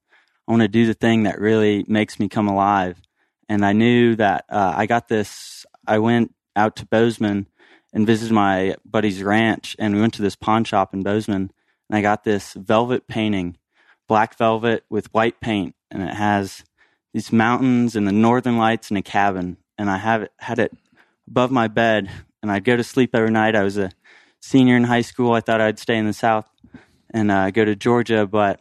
I want to do the thing that really makes me come alive. And I knew that uh, I got this. I went out to Bozeman and visited my buddy's ranch, and we went to this pawn shop in Bozeman, and I got this velvet painting, black velvet with white paint, and it has these mountains and the northern lights and a cabin, and I have it, had it above my bed, and I'd go to sleep every night. I was a senior in high school. I thought I'd stay in the South and uh, go to Georgia, but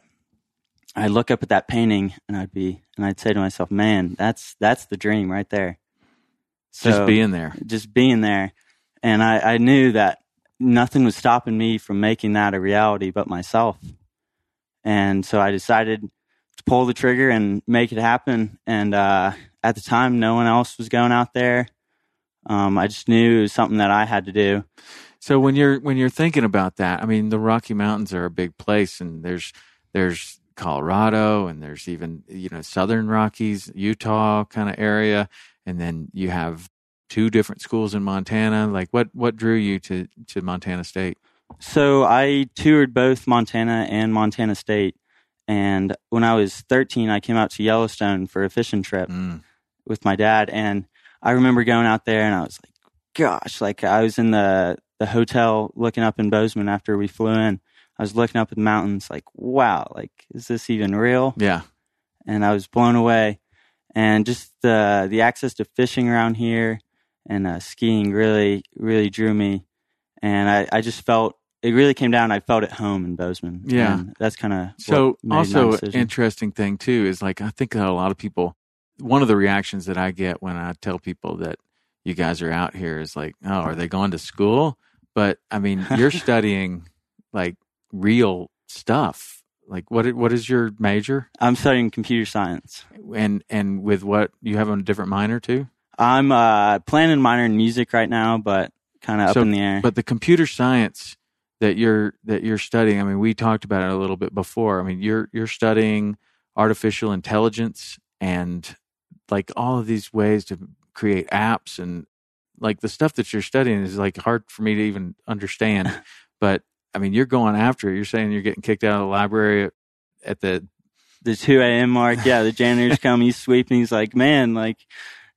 I'd look up at that painting and I'd be and I'd say to myself, "Man, that's that's the dream right there." So, Just being there. just being there, and I, I knew that nothing was stopping me from making that a reality but myself. And so I decided to pull the trigger and make it happen. And uh, at the time, no one else was going out there. Um, I just knew it was something that I had to do. So when you're when you're thinking about that, I mean, the Rocky Mountains are a big place, and there's there's Colorado, and there's even you know Southern Rockies, Utah kind of area, and then you have two different schools in Montana. Like, what what drew you to to Montana State? So I toured both Montana and Montana State. And when I was 13, I came out to Yellowstone for a fishing trip Mm. with my dad. And I remember going out there and I was like, gosh, like I was in the, the hotel looking up in Bozeman after we flew in. I was looking up at the mountains like, wow, like, is this even real? Yeah, and I was blown away. And just the the access to fishing around here and uh, skiing really really drew me. And I, I just felt it really came down. I felt at home in Bozeman. Yeah. and that's kind of So also interesting thing too is like I think that a lot of people one of the reactions that I get when I tell people that you guys are out here is like, oh, are they going to school? But I mean, you're studying like real stuff. Like what what is your major? I'm studying computer science. And and with what you have on a different minor too? I'm uh, planning minor in music right now, but kind of up in the air. But the computer science that you're that you're studying, I mean, we talked about it a little bit before. I mean, you're you're studying artificial intelligence and like all of these ways to create apps and like the stuff that you're studying is like hard for me to even understand. but I mean, you're going after it. You're saying you're getting kicked out of the library at, at the the 2 a.m. mark, yeah, the janitor's come, he's sweeping, he's like, man, like,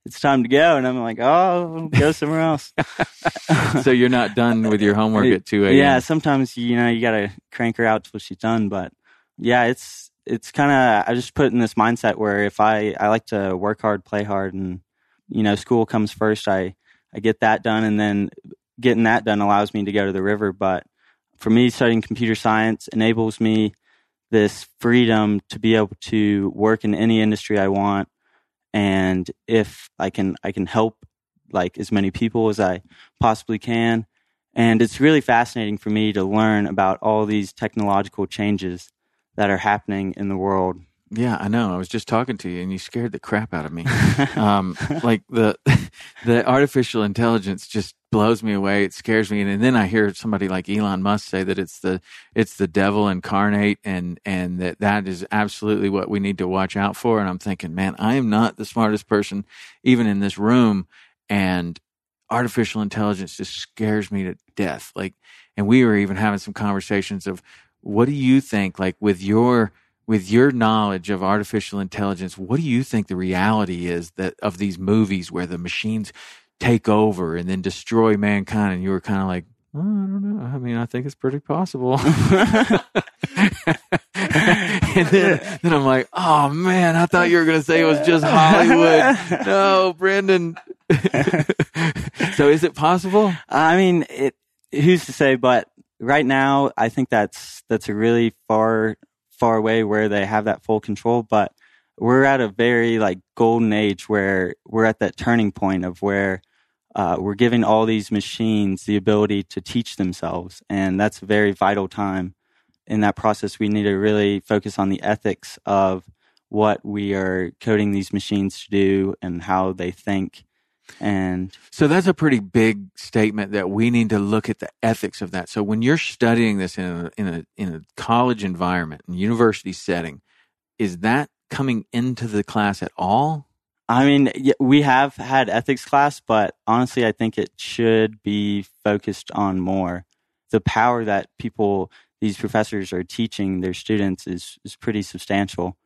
it's time to go. And I'm like, oh, go somewhere else. so you're not done with your homework at 2 a.m. Yeah, sometimes you know you got to crank her out till she's done. But yeah, it's it's kind of I just put in this mindset where if I I like to work hard, play hard, and you know school comes first. I I get that done, and then getting that done allows me to go to the river. But for me, studying computer science enables me this freedom to be able to work in any industry I want, and if I can I can help like as many people as I possibly can. And it's really fascinating for me to learn about all these technological changes that are happening in the world. Yeah, I know. I was just talking to you, and you scared the crap out of me. um, like the the artificial intelligence just blows me away. It scares me, and, then I hear somebody like Elon Musk say that it's the it's the devil incarnate, and and that that is absolutely what we need to watch out for. And I'm thinking, man, I am not the smartest person even in this room, and artificial intelligence just scares me to death. Like, and we were even having some conversations of what do you think, like with your with your knowledge of artificial intelligence, what do you think the reality is that of these movies where the machines take over and then destroy mankind? And you were kind of like, oh, I don't know. I mean, I think it's pretty possible. and then, then I'm like, oh man, I thought you were going to say it was just Hollywood. No, Brendan. so is it possible? I mean, it, who's to say? But right now, I think that's that's a really far far away where they have that full control. But we're at a very like golden age where we're at that turning point of where uh, we're giving all these machines the ability to teach themselves, and that's a very vital time. In that process, we need to really focus on the ethics of what we are coding these machines to do and how they think and so that's a pretty big statement that we need to look at the ethics of that. So when you're studying this in a, in a, in a college environment and university setting, is that coming into the class at all? I mean, we have had ethics class, but honestly, I think it should be focused on more. The power that people, these professors are teaching their students is, is pretty substantial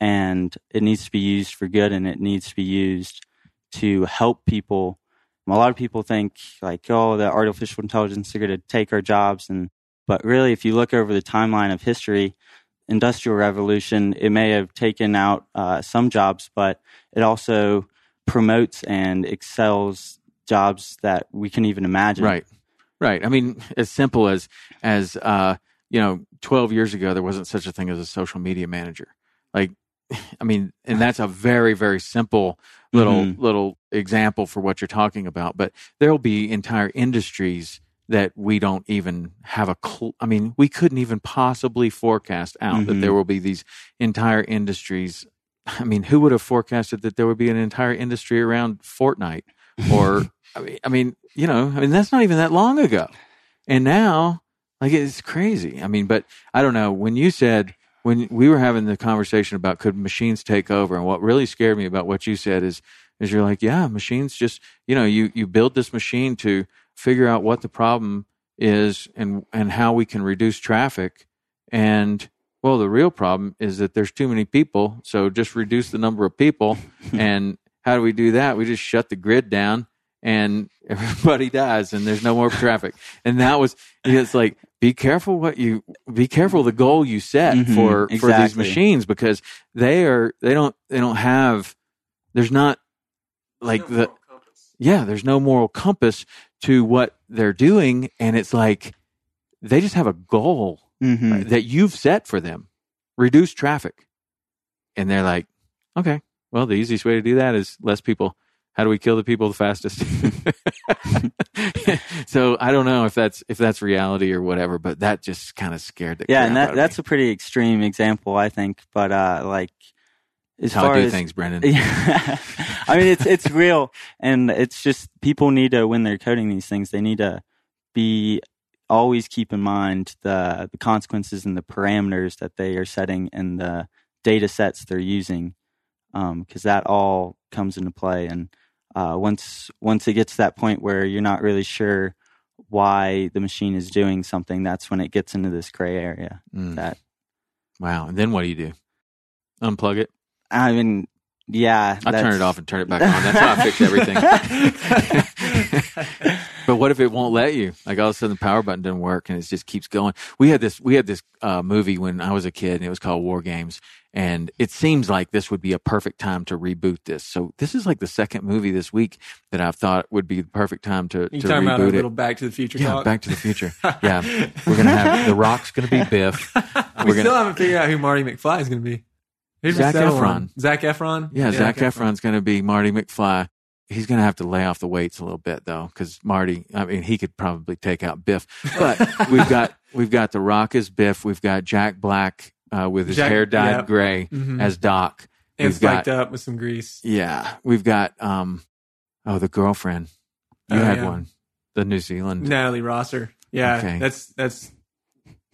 and it needs to be used for good and it needs to be used to help people. A lot of people think like, oh, the artificial intelligence are going to take our jobs, and but really, if you look over the timeline of history, industrial revolution, it may have taken out uh, some jobs, but it also promotes and excels jobs that we can even imagine. Right, right. I mean, as simple as as uh, you know, twelve years ago, there wasn't such a thing as a social media manager. Like I mean, and that's a very, very simple little mm-hmm. little example for what you're talking about. But there'll be entire industries that we don't even have a clue. I mean, we couldn't even possibly forecast out mm-hmm. that there will be these entire industries. I mean, who would have forecasted that there would be an entire industry around Fortnite? Or, I mean, I mean, you know, I mean, that's not even that long ago. And now, like, it's crazy. I mean, but I don't know. When you said when we were having the conversation about could machines take over, and what really scared me about what you said is is you're like, yeah, machines just you know you you build this machine to figure out what the problem is and and how we can reduce traffic. And well the real problem is that there's too many people so just reduce the number of people and how do we do that? We just shut the grid down and everybody dies and there's no more traffic. And that was it's like be careful what you be careful the goal you set mm-hmm, for exactly. for these machines because they are they don't they don't have there's not like no the yeah there's no moral compass to what they're doing and it's like they just have a goal mm-hmm. right, that you've set for them. Reduce traffic. And they're like okay well the easiest way to do that is less people how do we kill the people the fastest? so I don't know if that's if that's reality or whatever, but that just kind of scared the yeah, and that that's me. a pretty extreme example, I think. But uh, like as how far I do as, things, Brendan. Yeah, I mean it's it's real, and it's just people need to when they're coding these things, they need to be always keep in mind the the consequences and the parameters that they are setting and the data sets they're using, because um, that all comes into play and uh, once once it gets to that point where you're not really sure why the machine is doing something, that's when it gets into this gray area. Mm. That wow. And then what do you do? Unplug it. I mean, yeah. I turn it off and turn it back on. That's how I fix everything. but what if it won't let you? Like all of a sudden the power button doesn't work and it just keeps going. We had this we had this uh, movie when I was a kid and it was called War Games and it seems like this would be a perfect time to reboot this. So this is like the second movie this week that I've thought would be the perfect time to, you to talking reboot about a it. little Back to the Future yeah, talk? Back to the Future. yeah, we're gonna have The Rock's gonna be Biff. we we're still gonna, haven't figured out who Marty McFly is gonna be. Who's Zac Efron. Zac Efron. Yeah, yeah Zac, Zac Efron's gonna be Marty McFly. He's going to have to lay off the weights a little bit though, because Marty. I mean, he could probably take out Biff. But we've got we've got the Rock as Biff. We've got Jack Black uh, with his Jack, hair dyed gray mm-hmm. as Doc. And spiked got, up with some grease. Yeah, we've got um, oh the girlfriend. You oh, had yeah. one, the New Zealand Natalie Rosser. Yeah, okay. that's that's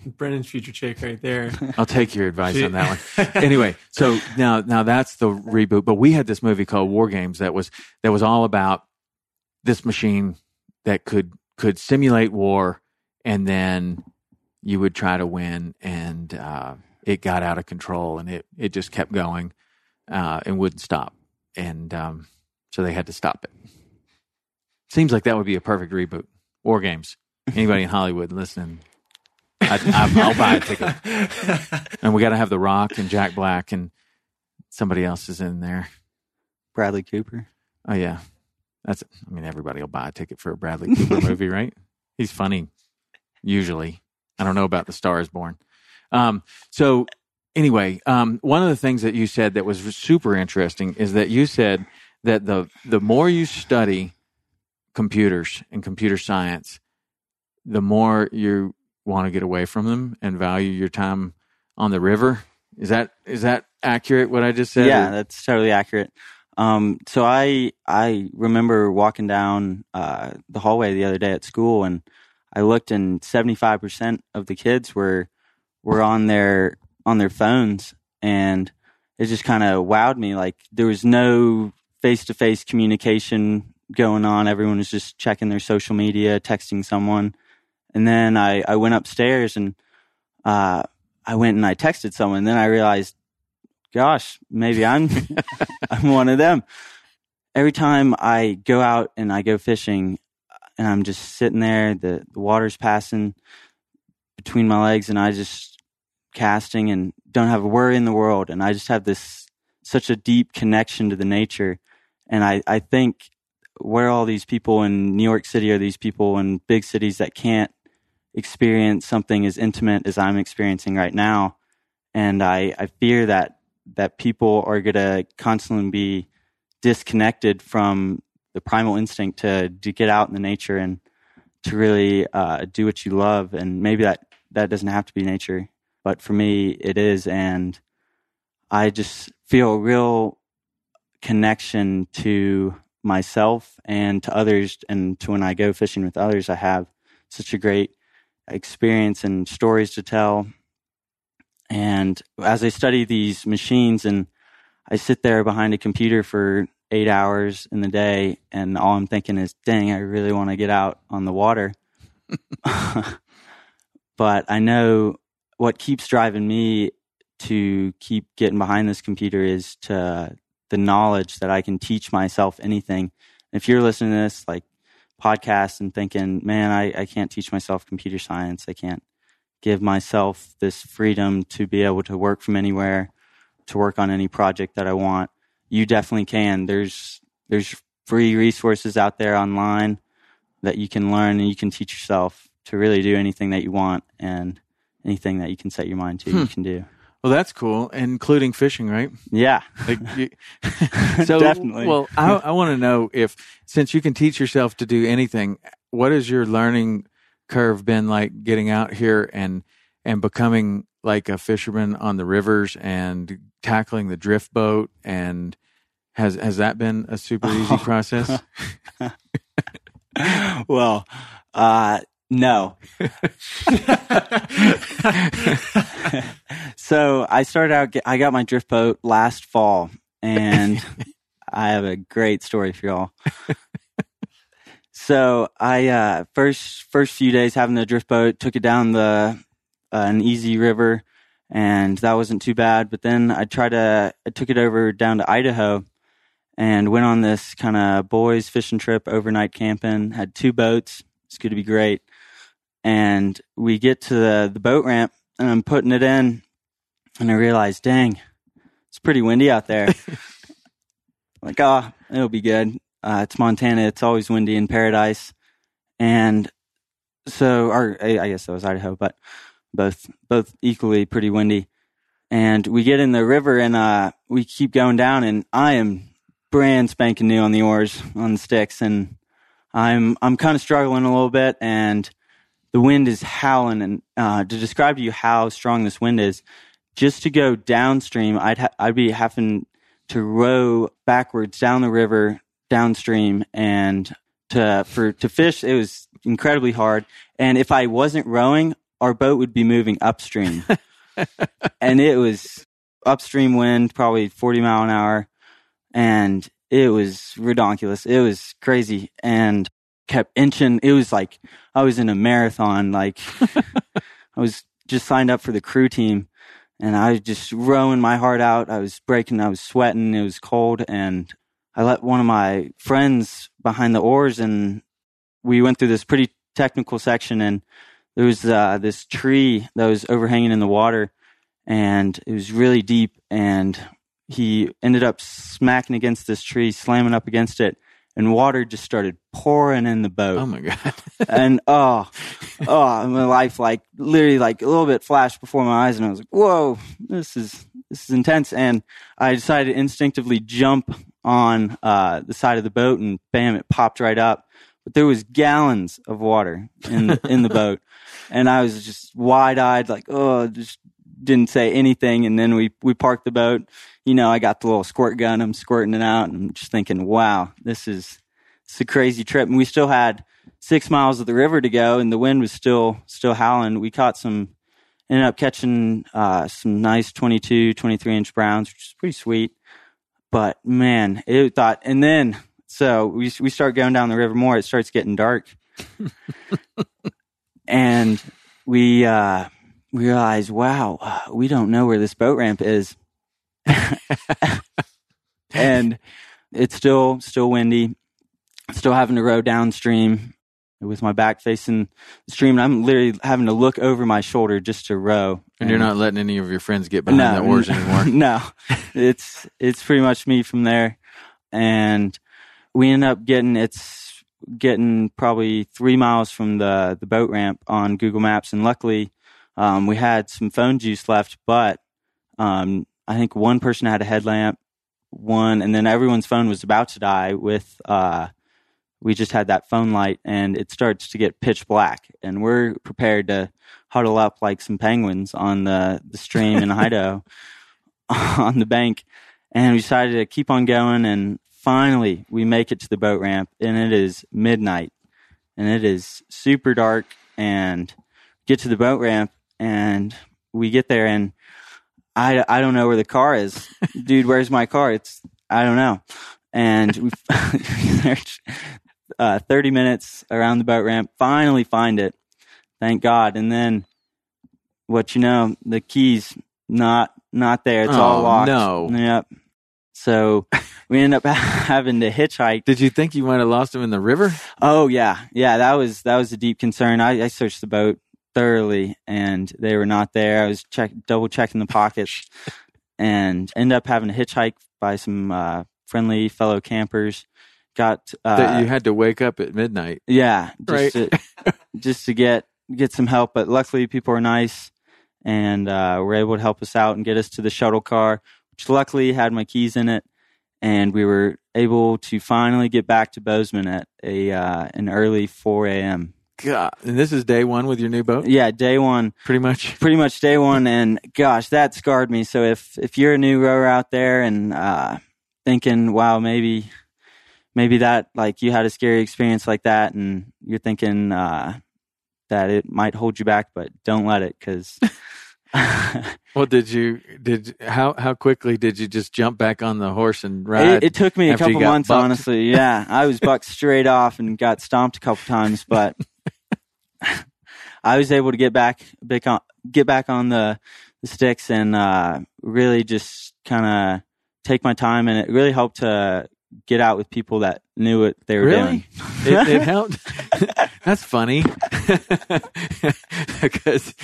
Brendan's future chick right there. I'll take your advice on that one. anyway, so now now that's the reboot. But we had this movie called War Games that was that was all about this machine that could could simulate war, and then you would try to win, and uh, it got out of control, and it it just kept going uh, and wouldn't stop, and um, so they had to stop it. Seems like that would be a perfect reboot. War Games. Anybody in Hollywood listening? I I, I, I'll buy a ticket. and we got to have The Rock and Jack Black and somebody else is in there. Bradley Cooper. Oh yeah, that's. I mean, everybody will buy a ticket for a Bradley Cooper movie, right? He's funny, usually. I don't know about The Star Is Born. Um, so anyway, um, one of the things that you said that was super interesting is that you said that the the more you study computers and computer science, the more you want to get away from them and value your time on the river. Is that is that accurate? What I just said? Yeah, that's totally accurate. Um, so I I remember walking down uh, the hallway the other day at school, and I looked, and seventy five percent of the kids were were on their on their phones, and it just kind of wowed me. Like there was no face to face communication going on. Everyone was just checking their social media, texting someone, and then I I went upstairs and uh, I went and I texted someone. And then I realized gosh, maybe I'm I'm one of them. Every time I go out and I go fishing and I'm just sitting there, the, the water's passing between my legs and I just casting and don't have a worry in the world and I just have this such a deep connection to the nature. And I, I think where all these people in New York City are these people in big cities that can't experience something as intimate as I'm experiencing right now. And I, I fear that that people are going to constantly be disconnected from the primal instinct to to get out in the nature and to really uh, do what you love. And maybe that that doesn't have to be nature, but for me it is. And I just feel a real connection to myself and to others, and to when I go fishing with others, I have such a great experience and stories to tell and as I study these machines and I sit there behind a computer for eight hours in the day, and all I'm thinking is, dang, I really want to get out on the water. but I know what keeps driving me to keep getting behind this computer is to the knowledge that I can teach myself anything. If you're listening to this, like podcast and thinking, man, I, I can't teach myself computer science. I can't give myself this freedom to be able to work from anywhere, to work on any project that I want. You definitely can. There's there's free resources out there online that you can learn and you can teach yourself to really do anything that you want and anything that you can set your mind to, you can do. well, that's cool, including fishing, right? Yeah. Like, you, so Definitely. Well, I, I want to know if since you can teach yourself to do anything, what has your learning curve been like getting out here and and becoming like a fisherman on the rivers and tackling the drift boat and has has that been a super easy process? well, uh, no. so I started out. I got my drift boat last fall, and I have a great story for y'all. so I uh, first first few days having the drift boat took it down the uh, an easy river, and that wasn't too bad. But then I tried to I took it over down to Idaho, and went on this kind of boys fishing trip, overnight camping. Had two boats. It's going to be great. And we get to the, the boat ramp, and I'm putting it in, and I realize, dang, it's pretty windy out there. like, oh, it'll be good. Uh, it's Montana. It's always windy in Paradise, and so, or I I guess that was Idaho, but both both equally pretty windy. And we get in the river, and uh, we keep going down, and I am brand spanking new on the oars on the sticks, and I'm I'm kind of struggling a little bit, and the wind is howling. And uh, to describe to you how strong this wind is, just to go downstream, I'd ha- I'd be having to row backwards down the river downstream, and to for to fish it was incredibly hard. And if I wasn't rowing, our boat would be moving upstream, and it was upstream wind, probably forty mile an hour, and it was redonkulous. It was crazy, and kept inching. It was like I was in a marathon. Like I was just signed up for the crew team, and I was just rowing my heart out. I was breaking. I was sweating. It was cold, and I let one of my friends behind the oars, and we went through this pretty technical section, and there was uh, this tree that was overhanging in the water, and it was really deep. And he ended up smacking against this tree, slamming up against it, and water just started pouring in the boat. Oh my god! and oh, oh, my life like literally like a little bit flashed before my eyes, and I was like, "Whoa, this is this is intense." And I decided to instinctively jump on uh, the side of the boat, and bam, it popped right up. But there was gallons of water in the, in the boat, and I was just wide eyed, like, "Oh," just didn't say anything. And then we we parked the boat. You know, I got the little squirt gun. I'm squirting it out, and I'm just thinking, "Wow, this is." It's a crazy trip. And we still had six miles of the river to go and the wind was still, still howling. We caught some, ended up catching, uh, some nice 22, 23 inch browns, which is pretty sweet. But man, it thought, and then, so we, we start going down the river more. It starts getting dark. and we, uh, we realize, wow, uh, we don't know where this boat ramp is. and it's still, still windy still having to row downstream with my back facing the stream. And I'm literally having to look over my shoulder just to row. And, and you're not letting any of your friends get behind no, the oars anymore. no, it's it's pretty much me from there. And we end up getting it's getting probably three miles from the the boat ramp on Google Maps. And luckily, um, we had some phone juice left, but um, I think one person had a headlamp, one, and then everyone's phone was about to die with. Uh, we just had that phone light and it starts to get pitch black and we're prepared to huddle up like some penguins on the, the stream in Idaho on the bank. And we decided to keep on going and finally we make it to the boat ramp and it is midnight and it is super dark and get to the boat ramp and we get there and I, I don't know where the car is. Dude, where's my car? It's, I don't know. And we uh, 30 minutes around the boat ramp, finally find it. Thank God. And then what you know, the keys not not there. It's oh, all locked. No. Yep. So we end up having to hitchhike. Did you think you might have lost them in the river? Oh yeah, yeah. That was that was a deep concern. I, I searched the boat thoroughly, and they were not there. I was check double checking the pockets, and end up having to hitchhike by some uh, friendly fellow campers got uh, that you had to wake up at midnight. Yeah, just right. to, just to get get some help. But luckily, people are nice and uh, were able to help us out and get us to the shuttle car, which luckily had my keys in it, and we were able to finally get back to Bozeman at a uh, an early four a.m. God, and this is day one with your new boat. Yeah, day one, pretty much, pretty much day one. And gosh, that scarred me. So if if you're a new rower out there and uh, thinking, wow, maybe maybe that like you had a scary experience like that and you're thinking uh, that it might hold you back but don't let it because well did you did how how quickly did you just jump back on the horse and ride it, it took me a couple months bucked? honestly yeah i was bucked straight off and got stomped a couple times but i was able to get back back on get back on the, the sticks and uh, really just kind of take my time and it really helped to get out with people that knew what they were really? doing. it, it helped. that's funny because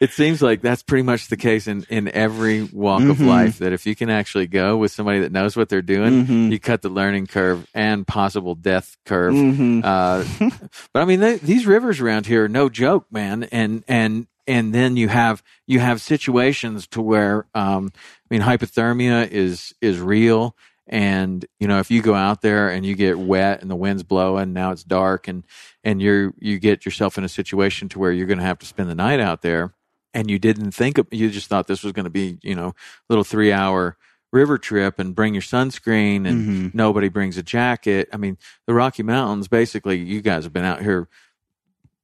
it seems like that's pretty much the case in, in every walk mm-hmm. of life. That if you can actually go with somebody that knows what they're doing, mm-hmm. you cut the learning curve and possible death curve. Mm-hmm. Uh, but I mean, they, these rivers around here are no joke, man. And and and then you have you have situations to where um, I mean hypothermia is is real and you know if you go out there and you get wet and the wind's blowing now it's dark and and you're you get yourself in a situation to where you're going to have to spend the night out there and you didn't think of, you just thought this was going to be you know little three hour river trip and bring your sunscreen and mm-hmm. nobody brings a jacket i mean the rocky mountains basically you guys have been out here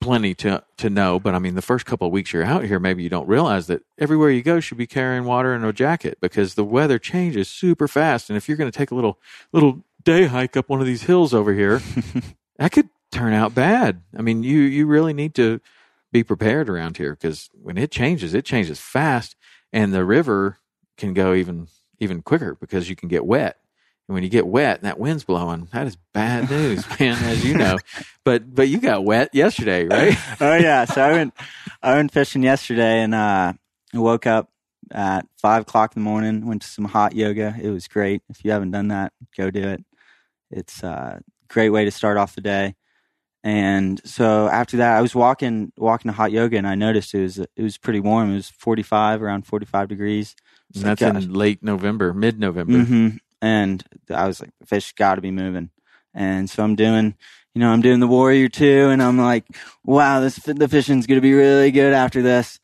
plenty to to know, but I mean, the first couple of weeks you're out here, maybe you don't realize that everywhere you go should be carrying water and a jacket because the weather changes super fast. And if you're going to take a little little day hike up one of these hills over here, that could turn out bad. I mean, you you really need to be prepared around here because when it changes, it changes fast, and the river can go even even quicker because you can get wet And when you get wet and that wind's blowing, that is bad news, man, as you know. But but you got wet yesterday, right? oh yeah. So I went I went fishing yesterday and uh I woke up at five o'clock in the morning, went to some hot yoga. It was great. If you haven't done that, go do it. It's a great way to start off the day. And so after that, I was walking walking to hot yoga, and I noticed it was it was pretty warm. It was forty five, around forty five degrees. And that's in late November, mid November. hmm And I was like, the fish got to be moving. And so I'm doing, you know, I'm doing the Warrior two, and I'm like, wow, this the fishing's gonna be really good after this.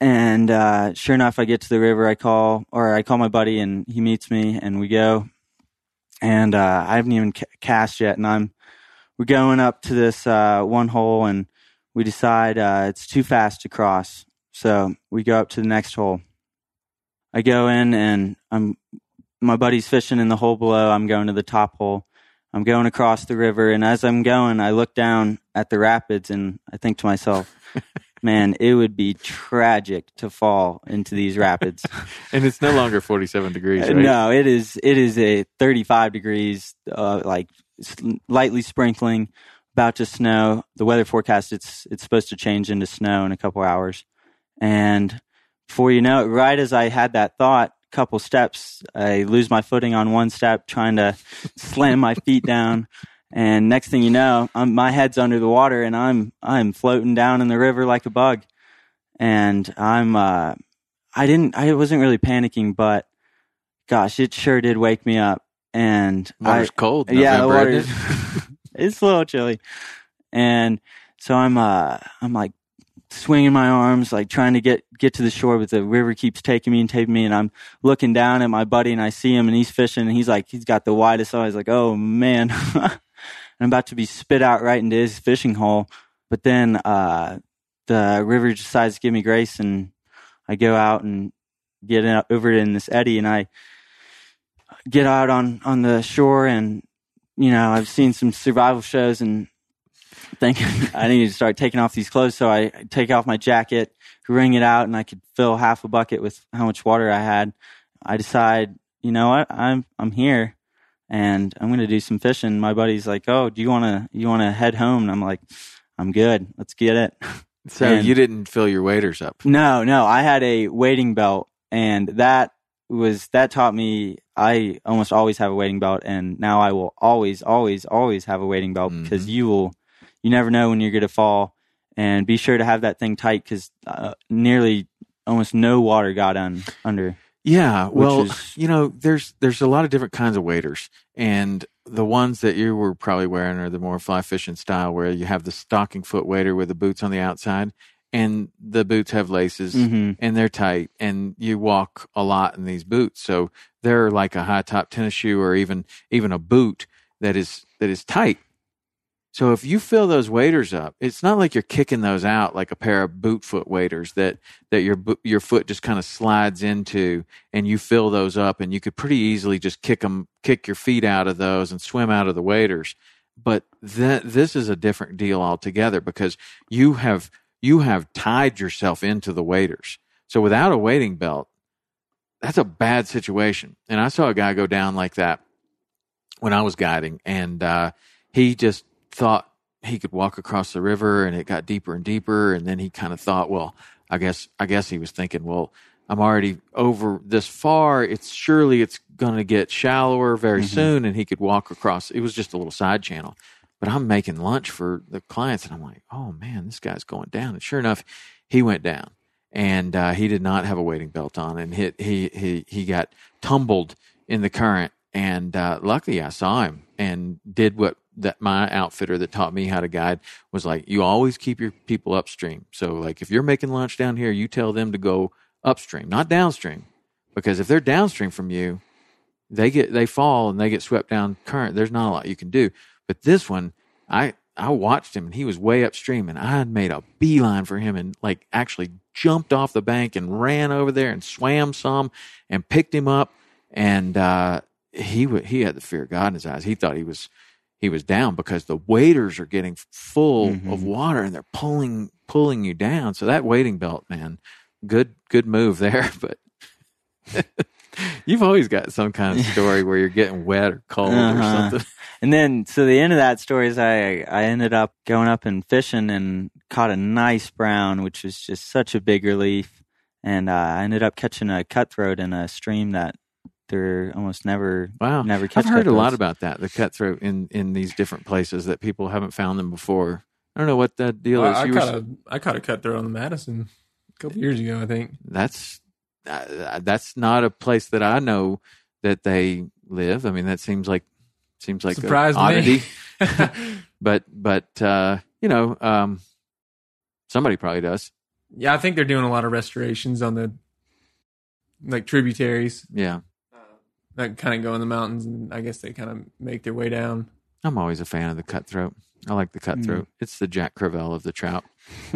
And uh, sure enough, I get to the river. I call, or I call my buddy, and he meets me, and we go. And uh, I haven't even ca- cast yet, and I'm we're going up to this uh, one hole, and we decide uh, it's too fast to cross, so we go up to the next hole. I go in, and I'm my buddy's fishing in the hole below. I'm going to the top hole. I'm going across the river, and as I'm going, I look down at the rapids, and I think to myself, "Man, it would be tragic to fall into these rapids." And it's no longer 47 degrees, right? No, it is. It is a 35 degrees, uh, like lightly sprinkling, about to snow. The weather forecast it's it's supposed to change into snow in a couple hours, and before you know it, right as I had that thought, couple steps, I lose my footing on one step, trying to slam my feet down. And next thing you know, I'm, my head's under the water, and I'm I'm floating down in the river like a bug. And I'm uh, I didn't I wasn't really panicking, but gosh, it sure did wake me up. And Water's I, cold. yeah, the November, water isn't it? it's a little chilly. And so I'm uh I'm like swinging my arms, like trying to get get to the shore, but the river keeps taking me and taking me, and I'm looking down at my buddy, and I see him, and he's fishing, and he's like, he's got the widest eyes, like, oh man, I'm about to be spit out right into his fishing hole, but then uh the river decides to give me grace, and I go out and get in, over in this eddy, and I get out on on the shore, and you know, I've seen some survival shows and think I need to start taking off these clothes. So I take off my jacket, wring it out, and I could fill half a bucket with how much water I had. I decide, you know what, I'm I'm here, and I'm gonna do some fishing. My buddy's like, "Oh, do you wanna you wanna head home?" And I'm like, "I'm good. Let's get it." So And- you didn't fill your waders up. No, no, I had a wading belt, and that was that taught me I almost always have a wading belt, and now I will always, always, always have a wading belt because Mhm. you will, you never know when you're going to fall, and be sure to have that thing tight because uh, nearly almost no water got on under. Yeah, well, is- you know, there's there's a lot of different kinds of waders, and the ones that you were probably wearing are the more fly fishing style, where you have the stocking foot wader with the boots on the outside, and the boots have laces, hmm and they're tight, and you walk a lot in these boots, so they're like a high top tennis shoe or even even a boot that is that is tight. So if you fill those waders up, it's not like you're kicking those out like a pair of boot foot waders that that your your foot just kind of slides into, and you fill those up, and you could pretty easily just kick them, kick your feet out of those, and swim out of the waders. But that this is a different deal altogether because you have you have tied yourself into the waders. So without a wading belt, that's a bad situation. And I saw a guy go down like that when I was guiding, and uh, he just thought he could walk across the river, and it got deeper and deeper. And then he kind of thought, well, I guess I guess he was thinking, well, I'm already over this far. It's surely it's going to get shallower very Mhm. soon, and he could walk across. It was just a little side channel. But I'm making lunch for the clients, and I'm like, oh man, this guy's going down. And sure enough, he went down and uh, he did not have a wading belt on, and hit he he he got tumbled in the current. And uh, luckily, I saw him and did what that my outfitter that taught me how to guide was like. You always keep your people upstream. So like if you're making lunch down here, you tell them to go upstream, not downstream, because if they're downstream from you, they get they fall and they get swept down current. There's not a lot you can do. But this one, I I watched him and he was way upstream and I made a beeline for him and like actually jumped off the bank and ran over there and swam some and picked him up and uh, he wa he had the fear of God in his eyes. He thought he was he was down because the waders are getting full Mhm. of water and they're pulling pulling you down. So that wading belt, man, good good move there. But You've always got some kind of story where you're getting wet or cold or Uh-huh. something. And then, so the end of that story is I, I ended up going up and fishing and caught a nice brown, which was just such a big relief. And uh, I ended up catching a cutthroat in a stream that there almost never, Wow. never catch I've heard a lot about that, the cutthroat in, in these different places that people haven't found them before. I don't know what that deal Well, is. I, You were caught s- a, I caught a cutthroat on the Madison a couple years ago, I think. that's uh, that's not a place that I know that they live. I mean, that seems like seems like Surprised an oddity. me. but but uh, you know, um, somebody probably does. yeah, I think they're doing a lot of restorations on the like tributaries Yeah, that kind of go in the mountains, and I guess they kind of make their way down. I'm always a fan of the cutthroat. I like the mm. cutthroat. It's the Jack Crevalle of the trout.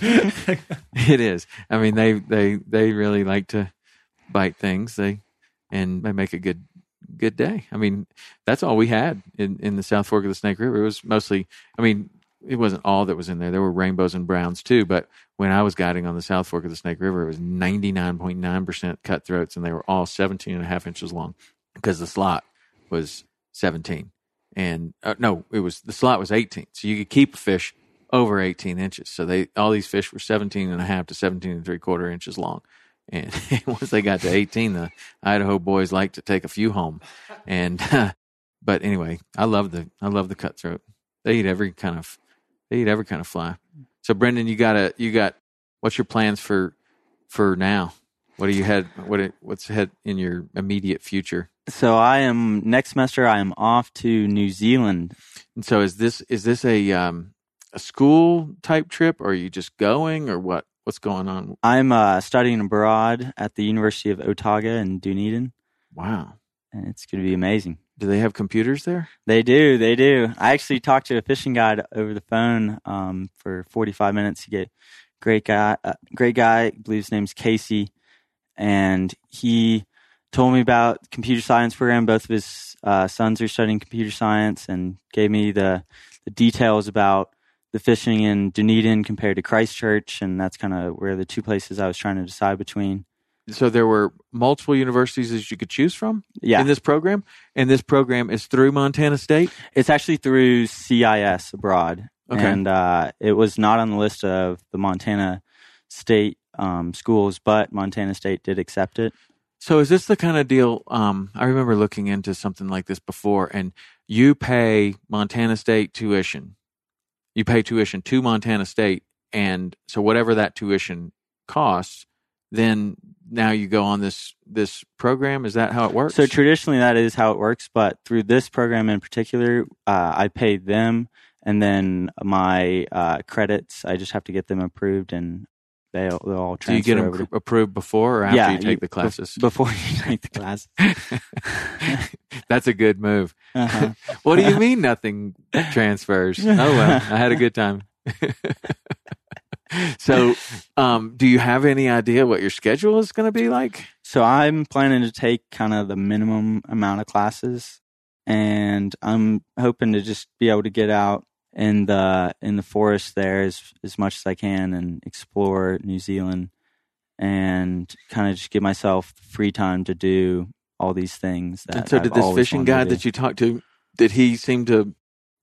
it is. I mean, they they they really like to bite things. They and they make a good good day. I mean, that's all we had in in the South Fork of the Snake River. It was mostly. I mean, it wasn't all that was in there. There were rainbows and browns too. But when I was guiding on the South Fork of the Snake River, it was ninety nine point nine percent cutthroats, and they were all 17 and a half inches long because the slot was seventeen. And uh, no, it was the slot was 18. So you could keep a fish over 18 inches. So they all these fish were 17 and a half to 17 and three quarter inches long. And once they got to 18, the Idaho boys like to take a few home. And but anyway, I love the I love the cutthroat. They eat every kind of they eat every kind of fly. So Brendan, you got a you got what's your plans for for now? What do you had what what's ahead in your immediate future? So I am, next semester, I am off to New Zealand. And so is this is this a um a school type trip or are you just going or what what's going on? I'm uh, studying abroad at the University of Otago in Dunedin, Wow. and it's going to be amazing. Do they have computers there? They do, they do. I actually talked to a fishing guide over the phone um, for 45 minutes. He get great guy, uh, great guy. I believe his name's Casey, and he told me about computer science program. Both of his uh, sons are studying computer science, and gave me the the details about the fishing in Dunedin compared to Christchurch, and that's kind of where the two places I was trying to decide between. So there were multiple universities that you could choose from Yeah, in this program, and this program is through Montana State. It's actually through CIS abroad. Okay. And uh, it was not on the list of the Montana state um, schools, but Montana State did accept it. So is this the kind of deal? Um, I remember looking into something like this before, and you pay Montana State tuition. You pay tuition to Montana State, and so whatever that tuition costs, then now you go on this this program. Is that how it works? So traditionally, that is how it works. But through this program in particular, uh, I pay them, and then my uh, credits, I just have to get them approved, and they'll, they'll all Do you transfer get them to- approved before or after yeah, you take the classes? before you take the classes. That's a good move. Uh-huh. What do you mean nothing transfers? Oh well, I had a good time. So, um, do you have any idea what your schedule is going to be like? So I'm planning to take kind of the minimum amount of classes, and I'm hoping to just be able to get out in the in the forest there as as much as I can and explore New Zealand, and kind of just give myself free time to do all these things. That And so, did I've this fishing guide that you talked to, did he seem to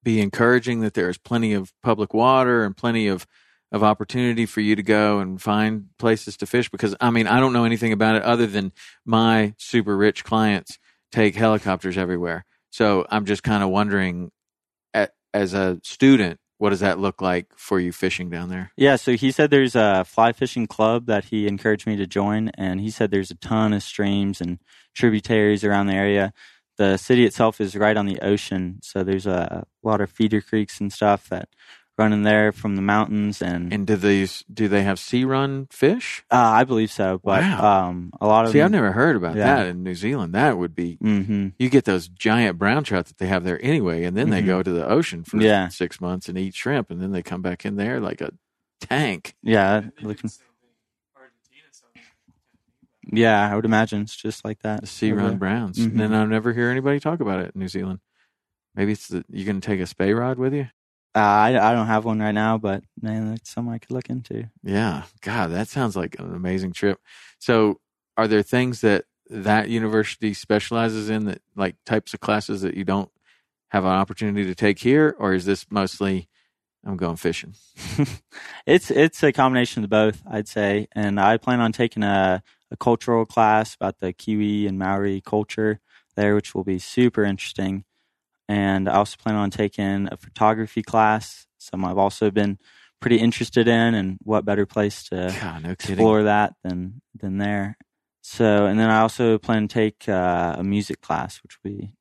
be encouraging that there is plenty of public water and plenty of of opportunity for you to go and find places to fish? Because I mean, I don't know anything about it other than my super rich clients take helicopters everywhere. So I'm just kind of wondering, at, as a student, what does that look like for you fishing down there? Yeah, so he said there's a fly fishing club that he encouraged me to join, and he said there's a ton of streams and tributaries around the area. The city itself is right on the ocean, so there's a lot of feeder creeks and stuff that run in there from the mountains, and, And do these do they have sea run fish? uh, I believe so. But Wow. um, a lot of See, I've never heard about Yeah. that in New Zealand. That would be hmm you get those giant brown trout that they have there anyway, and then they Mhm. go to the ocean for Yeah. six months and eat shrimp, and then they come back in there like a tank. Yeah, looking, yeah, I would imagine it's just like that. The sea over run there. browns, Mhm. and then I never hear anybody talk about it in New Zealand. Maybe it's the, you going to take a spey rod with you. Uh, I I don't have one right now, but man, that's something I could look into. Yeah, God, that sounds like an amazing trip. So, are there things that that university specializes in that like types of classes that you don't have an opportunity to take here, or is this mostly I'm going fishing? it's it's a combination of both, I'd say. And I plan on taking a, a cultural class about the Kiwi and Maori culture there, which will be super interesting. And I also plan on taking a photography class, some I've also been pretty interested in, and what better place to God, no explore that than than there. So, and then I also plan to take uh, a music class, which we.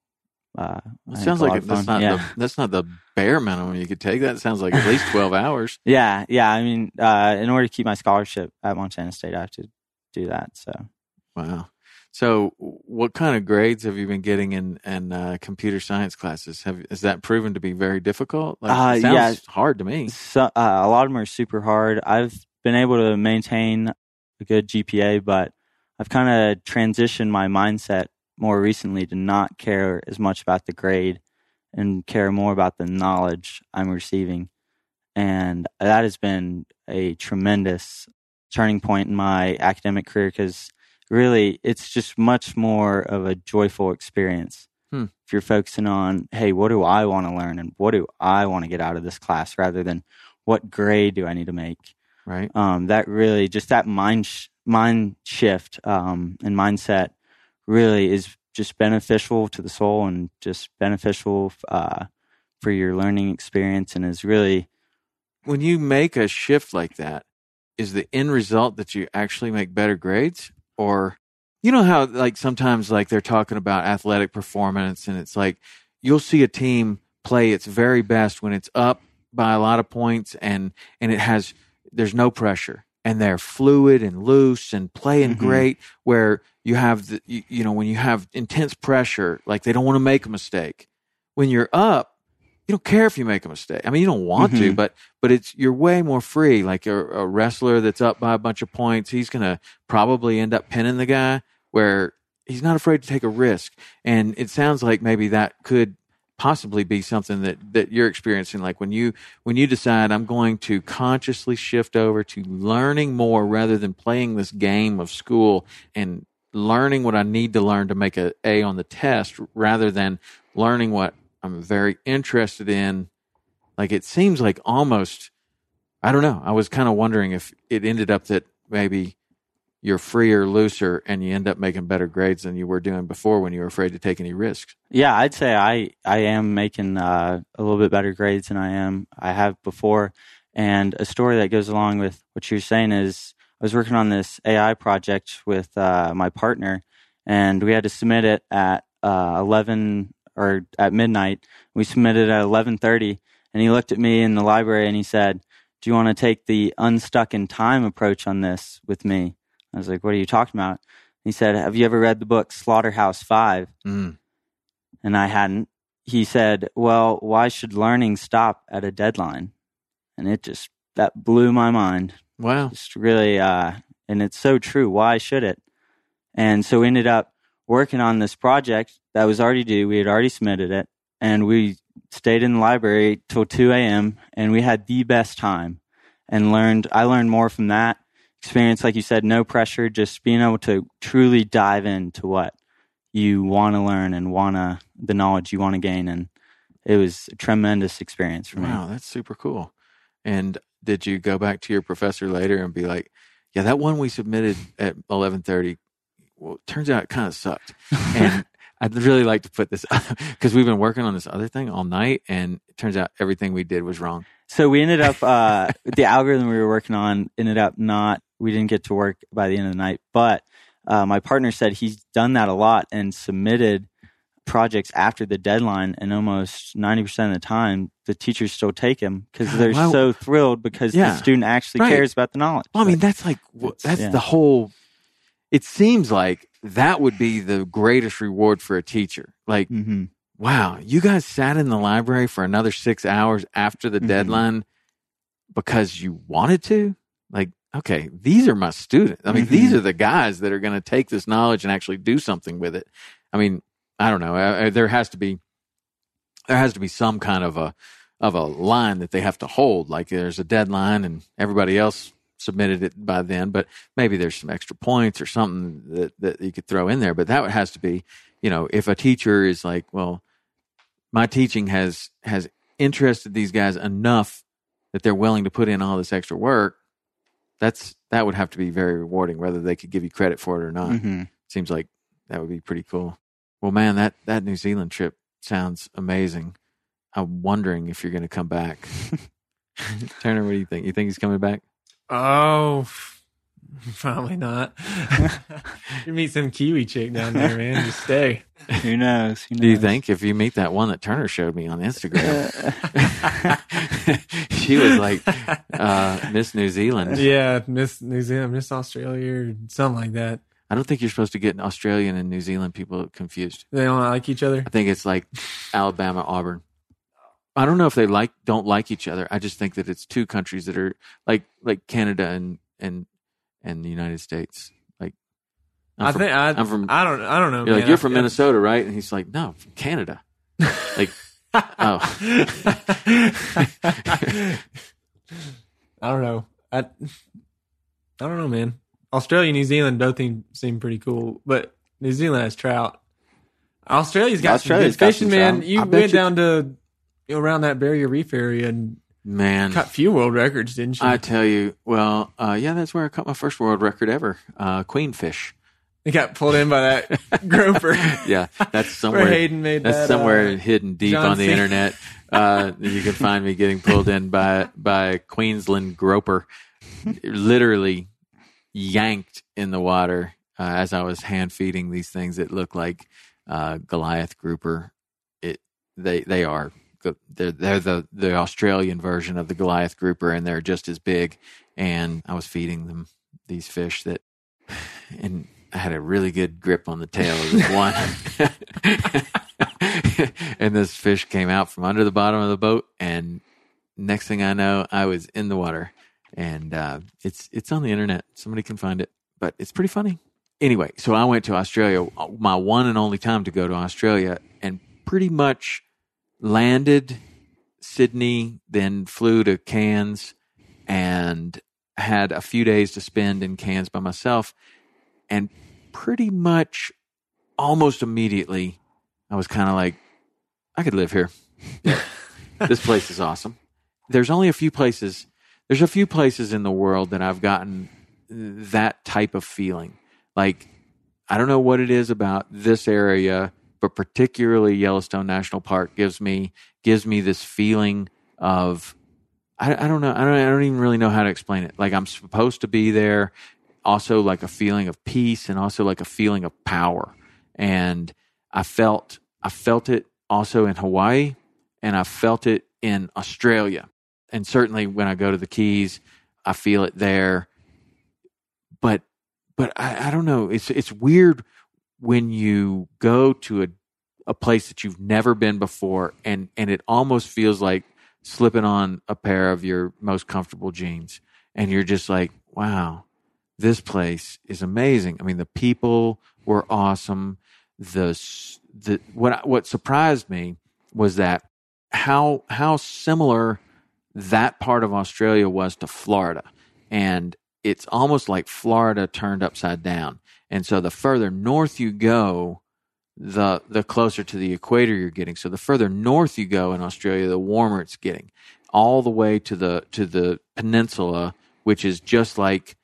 Uh, It sounds like that's not yeah. the that's not the bare minimum you could take. That sounds like at least twelve hours. Yeah, yeah. I mean, uh, in order to keep my scholarship at Montana State, I have to do that. So, Wow. So, what kind of grades have you been getting in in uh, computer science classes? Have is that proven to be very difficult? Like, Uh, sounds yeah. hard to me. so uh, a lot of them are super hard. I've been able to maintain a good GPA, but I've kind of transitioned my mindset more recently to not care as much about the grade and care more about the knowledge I'm receiving. And that has been a tremendous turning point in my academic career because really it's just much more of a joyful experience. Hmm. If you're focusing on, hey, what do I want to learn and what do I want to get out of this class rather than what grade do I need to make? Right. um, that really just that mind sh- mind shift um, and mindset really is just beneficial to the soul and just beneficial uh, for your learning experience and is really When you make a shift like that, is the end result that you actually make better grades, or you know how like sometimes like they're talking about athletic performance, and it's like you'll see a team play its very best when it's up by a lot of points and and it has there's no pressure and they're fluid and loose and playing Mhm. great where you have the you, you know when you have intense pressure like they don't want to make a mistake when you're up you don't care if you make a mistake. I mean you don't want to Mhm. but but it's you're way more free. Like a, a wrestler that's up by a bunch of points he's gonna probably end up pinning the guy where he's not afraid to take a risk. And it sounds like maybe that could possibly be something that that you're experiencing. Like when you when you decide i'm going to consciously shift over to learning more rather than playing this game of school and learning what i need to learn to make a a on the test rather than learning what i'm very interested in like it seems like almost i don't know i was kind of wondering if it ended up that maybe you're freer looser and you end up making better grades than you were doing before when you were afraid to take any risks. Yeah i'd say i i am making uh, a little bit better grades than i am i have before. And a story that goes along with what you're saying is i was working on this ai project with uh, my partner and we had to submit it at uh, 11 or at midnight we submitted at 11.30 and he looked at me in the library and he said do you want to take the unstuck in time approach on this with me i was like what are you talking about he said have you ever read the book slaughterhouse five mm. and I hadn't. He said, "Well, why should learning stop at a deadline?" And it just that blew my mind. wow Just really, uh, and it's so true. Why should it? And so we ended up working on this project that was already due. We had already submitted it, and we stayed in the library till two a.m. and we had the best time and learned. I learned more from that experience. Like you said, no pressure, just being able to truly dive into what you want to learn and want to the knowledge you want to gain and it was a tremendous experience for me Wow, that's super cool. And did you go back to your professor later and be like, "Yeah, that one we submitted at eleven thirty, well, it turns out it kind of sucked." And I'd really like to put this because we've been working on this other thing all night, and it turns out everything we did was wrong. so we ended up uh the algorithm we were working on ended up not we didn't get to work by the end of the night but uh, my partner said he's done that a lot and submitted projects after the deadline and almost 90% of the time the teachers still take him because they're wow. so thrilled because Yeah. the student actually Right. cares about the knowledge Well, I mean, that's like that's yeah. the whole. It seems like that would be the greatest reward for a teacher. Like, Mhm. wow, you guys sat in the library for another six hours after the Mhm. deadline because you wanted to? Like, okay, these are my students. I mean, these Mhm. are the guys that are going to take this knowledge and actually do something with it. I mean, I don't know. I, I, there has to be, there has to be some kind of a, of a line that they have to hold. Like there's a deadline and everybody else submitted it by then, but maybe there's some extra points or something that, that you could throw in there. But that has to be, you know, if a teacher is like, well, my teaching has has interested these guys enough that they're willing to put in all this extra work, that's that would have to be very rewarding, whether they could give you credit for it or not. Mhm. Seems like that would be pretty cool. Well, man, that that New Zealand trip sounds amazing. I'm wondering if you're going to come back. Turner, what do you think? You think he's coming back? Oh, probably not. you meet some Kiwi chick down there, man. Just stay. Who knows? Who Do you think if you meet that one that Turner showed me on Instagram, she was like uh, Miss New Zealand? Yeah, Miss New Zealand, Miss Australia, or something like that. I don't think you're supposed to get Australian and New Zealand people confused. They don't like each other. I think it's like Alabama, Auburn. I don't know if they like don't like each other. I just think that it's two countries that are like like Canada and and and the United States. Like I'm i from- think I, I'm from- I don't. I don't know. you're like you're I- from I- Minnesota, right? And he's like, no, from Canada. Like, oh, I don't know. I I don't know, man. Australia, and New Zealand both seem, seem pretty cool, but New Zealand has trout. Australia's got Australia's some good fishing, man. trout. You went you- down to around that Barrier Reef area and man. caught few world records, didn't you? I tell you, well, uh, yeah, that's where I caught my first world record ever. Uh, queenfish. It got pulled in by that groper. Yeah, that's Where somewhere. Hayden made That's that, somewhere uh, hidden deep John on the Cena. internet. Uh, you can find me getting pulled in by by a Queensland groper, literally yanked in the water uh, as I was hand feeding these things that look like uh, Goliath grouper. It they they are the- they're they're the the Australian version of the Goliath grouper, and they're just as big. And I was feeding them these fish that, and I had a really good grip on the tail of this one. and this fish came out from under the bottom of the boat, and next thing I know, I was in the water. And uh, it's it's on the internet. Somebody can find it, but it's pretty funny. Anyway, so I went to Australia, my one and only time to go to Australia, and pretty much landed Sydney, then flew to Cairns, and had a few days to spend in Cairns by myself. And pretty much almost immediately, I was kind of like, I could live here. this place is awesome. There's only a few places, there's a few places in the world that I've gotten that type of feeling. Like, I don't know what it is about this area, but particularly Yellowstone National Park gives me gives me this feeling of I, I don't know I don't I don't even really know how to explain it. Like I'm supposed to be there, also like a feeling of peace and also like a feeling of power. And I felt I felt it also in Hawaii and I felt it in Australia. And certainly when I go to the Keys, I feel it there. But but I, I don't know. It's it's weird when you go to a a place that you've never been before and and it almost feels like slipping on a pair of your most comfortable jeans and you're just like wow this place is amazing. I mean the people were awesome. The the what what surprised me was that how how similar that part of australia was to florida. And it's almost like florida turned upside down and so the further north you go the the closer to the equator you're getting. So the further north you go in Australia, the warmer it's getting, all the way to the to the peninsula, which is just like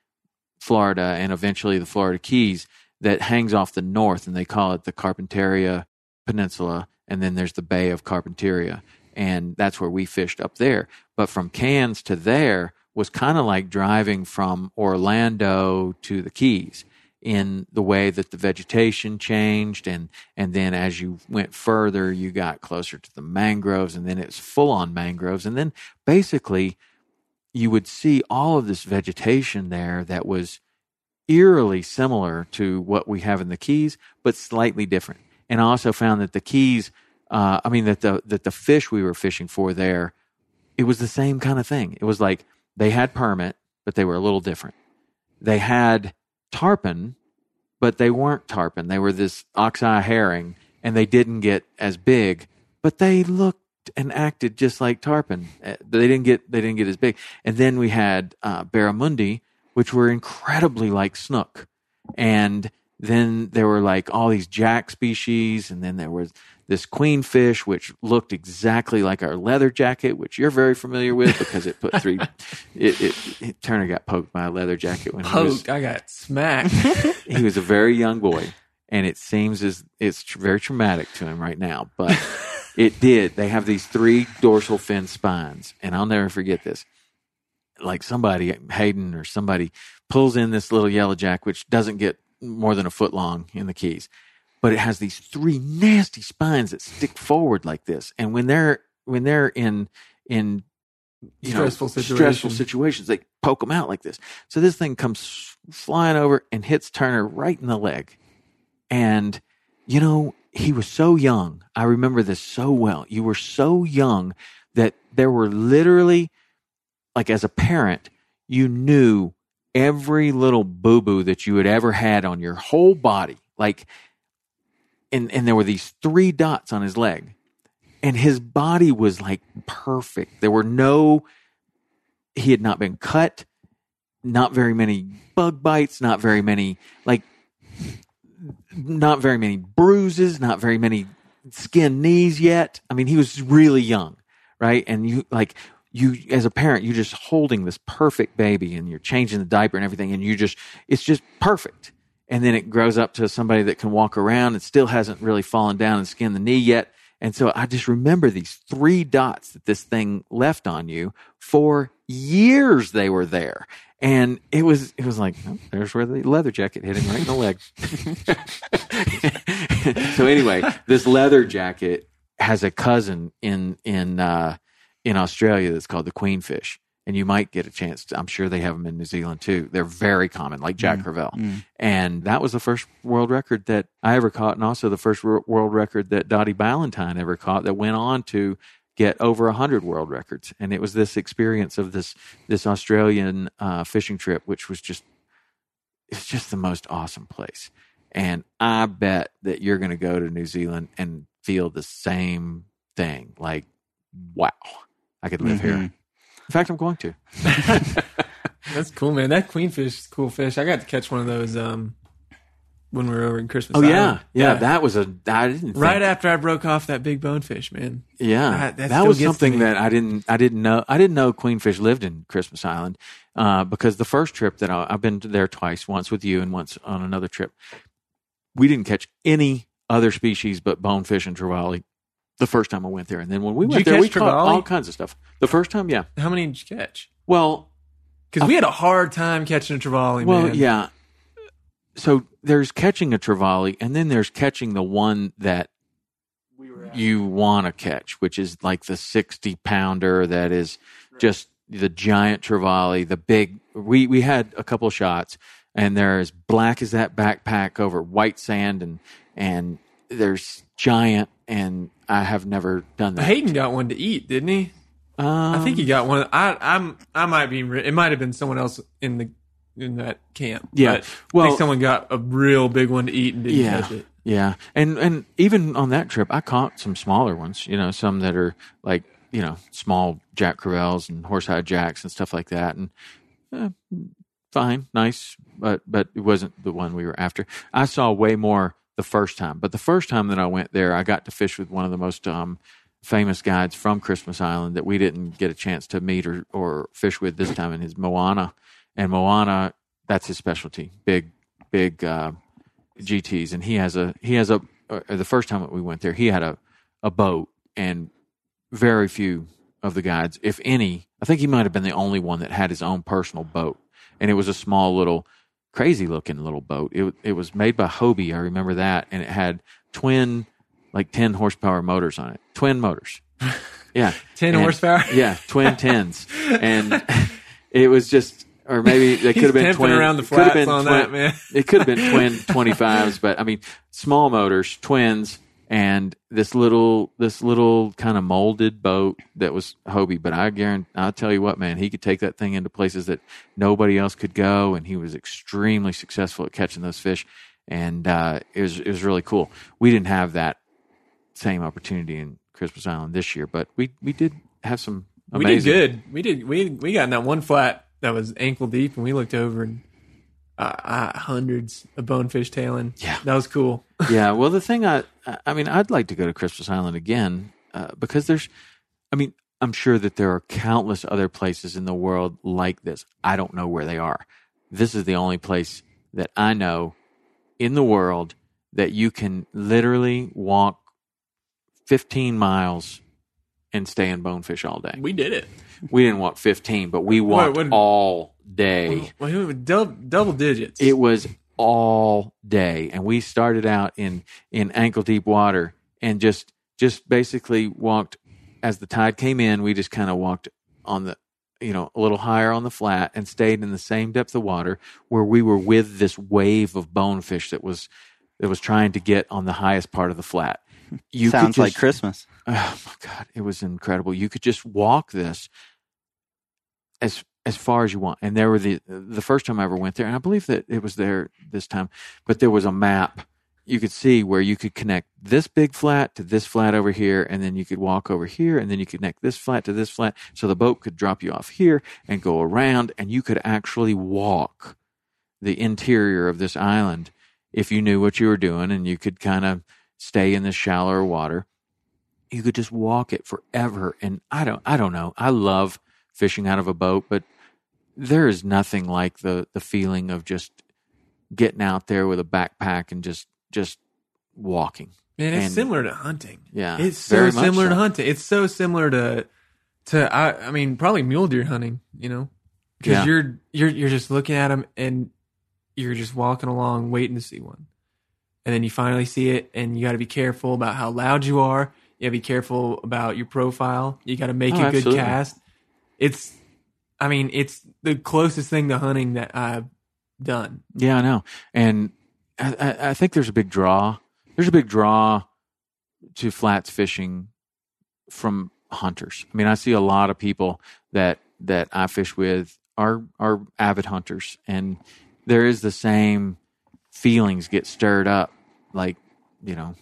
Florida and eventually the Florida Keys, that hangs off the north, and they call it the Carpentaria Peninsula. And then there's the Bay of Carpentaria, and that's where we fished up there. But from Cairns to there was kind of like driving from Orlando to the Keys in the way that the vegetation changed and and then as you went further you got closer to the mangroves and then it's full on mangroves. And then basically you would see all of this vegetation there that was eerily similar to what we have in the keys but slightly different. And i also found that the keys uh, i mean that the that the fish we were fishing for there it was the same kind of thing. It was like they had permit but they were a little different. They had tarpon, but they weren't tarpon. They were this oxeye herring, and they didn't get as big, but they looked and acted just like tarpon. Uh, They didn't get they didn't get as big. And then we had uh, barramundi, which were incredibly like snook. And then there were like all these jack species, and then there was this queenfish, which looked exactly like our leather jacket, which you're very familiar with because it put three. it, it, it Turner got poked by a leather jacket when he was I got smacked. he was a very young boy, and it seems as it's very traumatic to him right now. But it did. They have these three dorsal fin spines, and I'll never forget this. Like somebody, Hayden or somebody, pulls in this little yellow jack, which doesn't get more than a foot long in the keys, but it has these three nasty spines that stick forward like this. And when they're when they're in in you Stressful know, situation. stressful situations, they poke them out like this. So this thing comes flying over and hits Turner right in the leg. And, you know, he was so young. I remember this so well. You were so young that there were literally, like as a parent, you knew every little boo boo that you had ever had on your whole body. Like, and, and there were these three dots on his leg. And his body was like perfect. There were no, he had not been cut, not very many bug bites, not very many, like, not very many bruises, not very many skin knees yet. I mean, he was really young, right? And you like you as a parent, you're just holding this perfect baby and you're changing the diaper and everything, and you just it's just perfect. And then it grows up to somebody that can walk around and still hasn't really fallen down and skinned the knee yet. And so I just remember these three dots that this thing left on you for years they were there. And it was it was like, oh, there's where the leather jacket hit him right in the leg. so anyway, this leather jacket has a cousin in in uh, in Australia that's called the queenfish, and you might get a chance. To, I'm sure they have them in New Zealand too. They're very common, like Jack mm, Crevalle, mm. and that was the first world record that I ever caught, and also the first world record that Dottie Ballantyne ever caught. That went on to get over hundred world records, and it was this experience of this this Australian uh, fishing trip, which was just it's just the most awesome place. And I bet that you're going to go to New Zealand and feel the same thing. Like, wow, I could live here. Mm-hmm. In fact, I'm going to. That's cool, man. That queenfish is cool fish. I got to catch one of those um, when we were over in Christmas. Oh yeah, Island. yeah, That was a. I didn't think, right after I broke off that big bonefish, man. Yeah, That- that that still was gets to something me. that I didn't. I didn't know. I didn't know Queenfish lived in Christmas Island uh, because the first trip that I, I've been there twice, once with you and once on another trip, we didn't catch any other species but bonefish and trevally. The first time I went there, and then when we went there, we caught trevally? all kinds of stuff. The first time, yeah. How many did you catch? Well, Because we had a hard time catching a trevally, Well, man. yeah. So there's catching a trevally, and then there's catching the one that you want to catch, which is like the 60 pounder that is just the giant trevally, the big. We we had a couple shots, and they're as black as that backpack over white sand, and and there's giant, and I have never done that. Hayden got one to eat, didn't he? Um, I think he got one. I I'm I might be. It might have been someone else in the in that camp. Yeah. Well- someone got a real big one to eat and didn't yeah, catch it. Yeah, and and even on that trip, I caught some smaller ones. You know, some that are like you know small Jack Crevalles and horse-eye jacks and stuff like that, and eh, fine, nice, but but it wasn't the one we were after. I saw way more the first time, but the first time that I went there, I got to fish with one of the most um, famous guides from Christmas Island that we didn't get a chance to meet or or fish with this time, and his Moana, and Moana, that's his specialty, big big. Uh, GTs, and he has a he has a uh, the first time that we went there, he had a a boat, and very few of the guides, if any, I think he might have been the only one that had his own personal boat, and it was a small little crazy looking little boat. It it was made by Hobie, I remember that, and it had twin like ten horsepower motors on it, twin motors. Yeah, 10 And- horsepower? Yeah, twin tens, and it was just. Or maybe they could have been twin. around the flats been on twin- that, man. it could have been twin 25s but i mean small motors twins and this little this little kind of molded boat that was hobie but i guarantee i'll tell you what man he could take that thing into places that nobody else could go and he was extremely successful at catching those fish and uh, it was it was really cool we didn't have that same opportunity in christmas island this year but we we did have some We amazing did good. We did. We we got in that one flat that was ankle deep, and we looked over and uh, uh, hundreds of bonefish tailing. Yeah. that was cool. yeah. Well, the thing I, I mean, I'd like to go to Christmas Island again uh, because there's, I mean, I'm sure that there are countless other places in the world like this. I don't know where they are. This is the only place that I know in the world that you can literally walk 15 miles and stay in bonefish all day. We did it. We didn't walk 15, but we walked what- all day. Well, double, double digits. It was all day, and we started out in in ankle deep water, and just just basically walked as the tide came in. We just kind of walked on the you know a little higher on the flat and stayed in the same depth of water where we were with this wave of bonefish that was that was trying to get on the highest part of the flat. You Sounds like Christmas. Oh my god, it was incredible. You could just walk this as as far as you want. And there were the the first time I ever went there, and I believe that it was there this time, but there was a map. You could see where you could connect this big flat to this flat over here, and then you could walk over here, and then you connect this flat to this flat, so the boat could drop you off here and go around, and you could actually walk the interior of this island if you knew what you were doing, and you could kind of stay in the shallower water. You could just walk it forever and i don't i don't know. I love fishing out of a boat but there is nothing like the the feeling of just getting out there with a backpack and just just walking Man, it's and- similar to hunting. yeah It's so similar so. to hunting. It's so similar to to I, I mean probably mule deer hunting. You know, because Yeah. you're you're you're just looking at them and you're just walking along waiting to see one, and then you finally see it, and you got to be careful about how loud you are. You got to be careful about your profile. You got to make Oh, a good absolutely. cast. It's, I mean, it's the closest thing to hunting that I've done. Yeah, I know, and I, I, I think there's a big draw. There's a big draw to flats fishing from hunters. I mean, I see a lot of people that that I fish with are are avid hunters, and there is the same feelings get stirred up. Like, you know,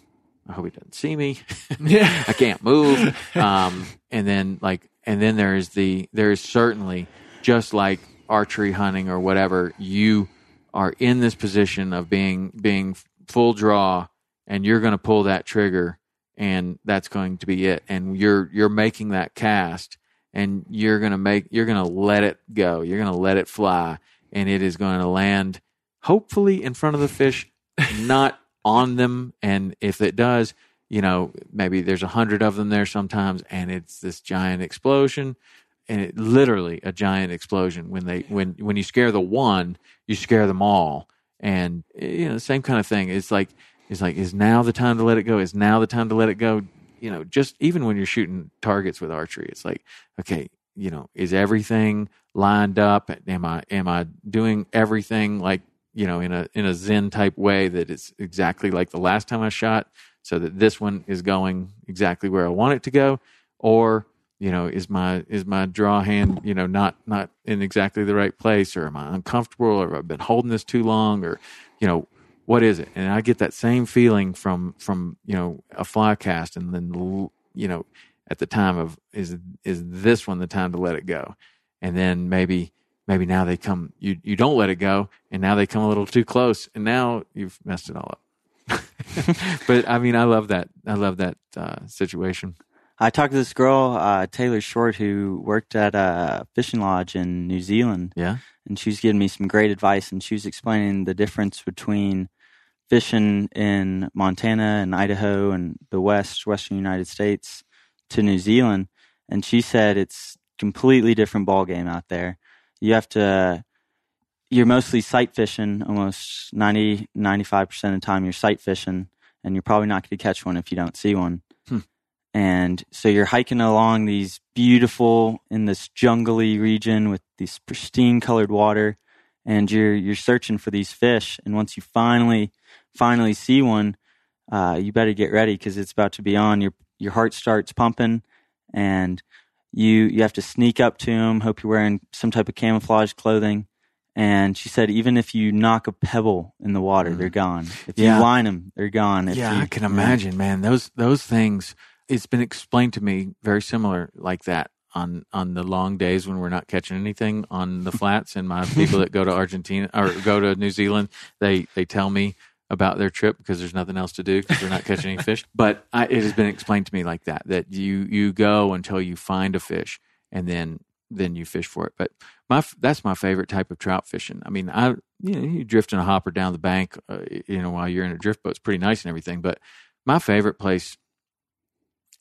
I hope he doesn't see me. Yeah. I can't move. Um, and then like, and then there is the there is certainly just like archery hunting or whatever. You are in this position of being being full draw, and you're going to pull that trigger, and that's going to be it. And you're you're making that cast, and you're going to make you're going to let it go. You're going to let it fly, and it is going to land hopefully in front of the fish, not on them. And if it does, you know, maybe there's a hundred of them there sometimes, and it's this giant explosion, and it literally a giant explosion. When they when when you scare the one, you scare them all, and eh, you know, same kind of thing. It's like it's like is now the time to let it go? Is now the time to let it go? You know, just even when you're shooting targets with archery, it's like okay, you know, is everything lined up? Am I am I doing everything like you know in a in a zen type way that it's exactly like the last time I shot? So that this one is going exactly where I want it to go, or you know, is my is my draw hand you know not not in exactly the right place, or am I uncomfortable, or have I been holding this too long, or you know, what is it? And I get that same feeling from from you know a fly cast, and then you know at the time of is is this one the time to let it go, and then maybe maybe now they come you you don't let it go, and now they come a little too close, and now you've messed it all up. but I mean, I love that. I love that uh, situation. I talked to this girl, uh, Taylor Short, who worked at a fishing lodge in New Zealand, Yeah, and she was giving me some great advice. And she was explaining the difference between fishing in Montana and Idaho and the West, Western United States, to New Zealand. And she said it's completely different ball game out there. You have to. You're mostly sight fishing, almost 90, 95% of the time you're sight fishing, and you're probably not going to catch one if you don't see one. And so you're hiking along these beautiful in this jungly region with this pristine colored water and you're you're searching for these fish and once you finally finally see one uh, you better get ready because it's about to be on your your heart starts pumping and you you have to sneak up to them hope you're wearing some type of camouflage clothing and she said even if you knock a pebble in the water they're mm. gone if Yeah. you line them they're gone If yeah, you- I can imagine, man. Those those things. It's been explained to me very similar like that. on on the long days when we're not catching anything on the flats. And my people that go to Argentina or go to New Zealand, they they tell me about their trip because there's nothing else to do because they're not catching any fish. But I, it has been explained to me like that that you you go until you find a fish and then then you fish for it. But my that's my favorite type of trout fishing. I mean, I you know you drift in a hopper down the bank, uh, you know, while you're in a drift boat, it's pretty nice and everything. But my favorite place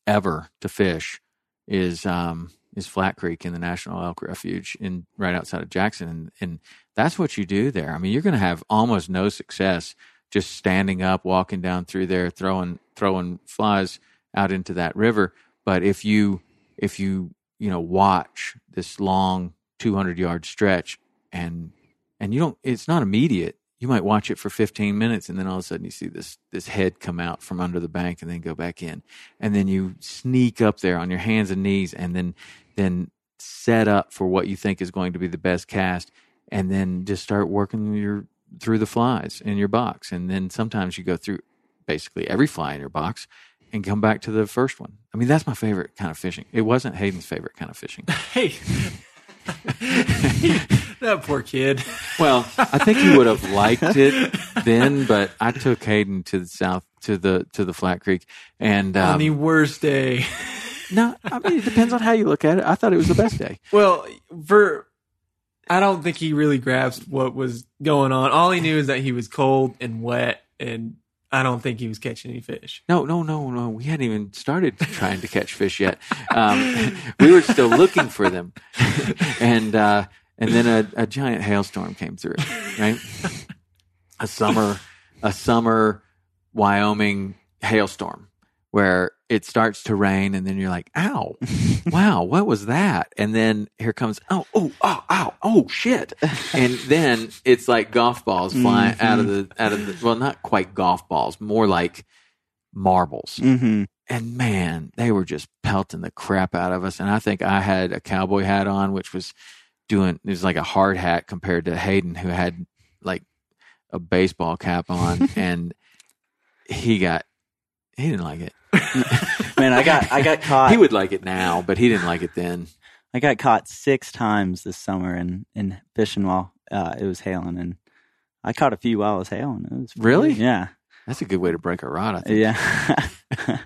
ever to fish is um is Flat Creek in the National Elk Refuge in right outside of Jackson, and, and that's what you do there. I mean, you're going to have almost no success just standing up, walking down through there, throwing throwing flies out into that river. But if you if you you know watch this long 200 yard stretch and and you don't it's not immediate. You might watch it for 15 minutes and then all of a sudden you see this this head come out from under the bank and then go back in. And then you sneak up there on your hands and knees and then then set up for what you think is going to be the best cast and then just start working your through the flies in your box. And then sometimes you go through basically every fly in your box and come back to the first one. I mean, that's my favorite kind of fishing. It wasn't Hayden's favorite kind of fishing. Hey, that poor kid. Well, I think he would have liked it then, but I took Hayden to the south to the to the Flat Creek, and um, On the worst day. no, I mean it depends on how you look at it. I thought it was the best day. Well, for I don't think he really grasped what was going on. All he knew is that he was cold and wet, and I don't think he was catching any fish. No, no, no, no. We hadn't even started trying to catch fish yet. Um, we were still looking for them, and uh, and then a, a giant hailstorm came through. Right, a summer, a summer Wyoming hailstorm where it starts to rain, and then you're like, "Ow, wow, what was that?" And then here comes, "Oh, oh, oh, ow, oh, shit!" And then it's like golf balls flying out of the out of the well, not quite golf balls, more like marbles. Mm-hmm. And man, they were just pelting the crap out of us. And I think I had a cowboy hat on, which was doing it was like a hard hat compared to Hayden, who had like a baseball cap on, and he got he didn't like it. Man, I got I got caught. He would like it now, but he didn't like it then. I got caught six times this summer in in fishing while uh, it was hailing, and I caught a few while it was hailing. It was Really? yeah, That's a good way to break a rod. I think. yeah,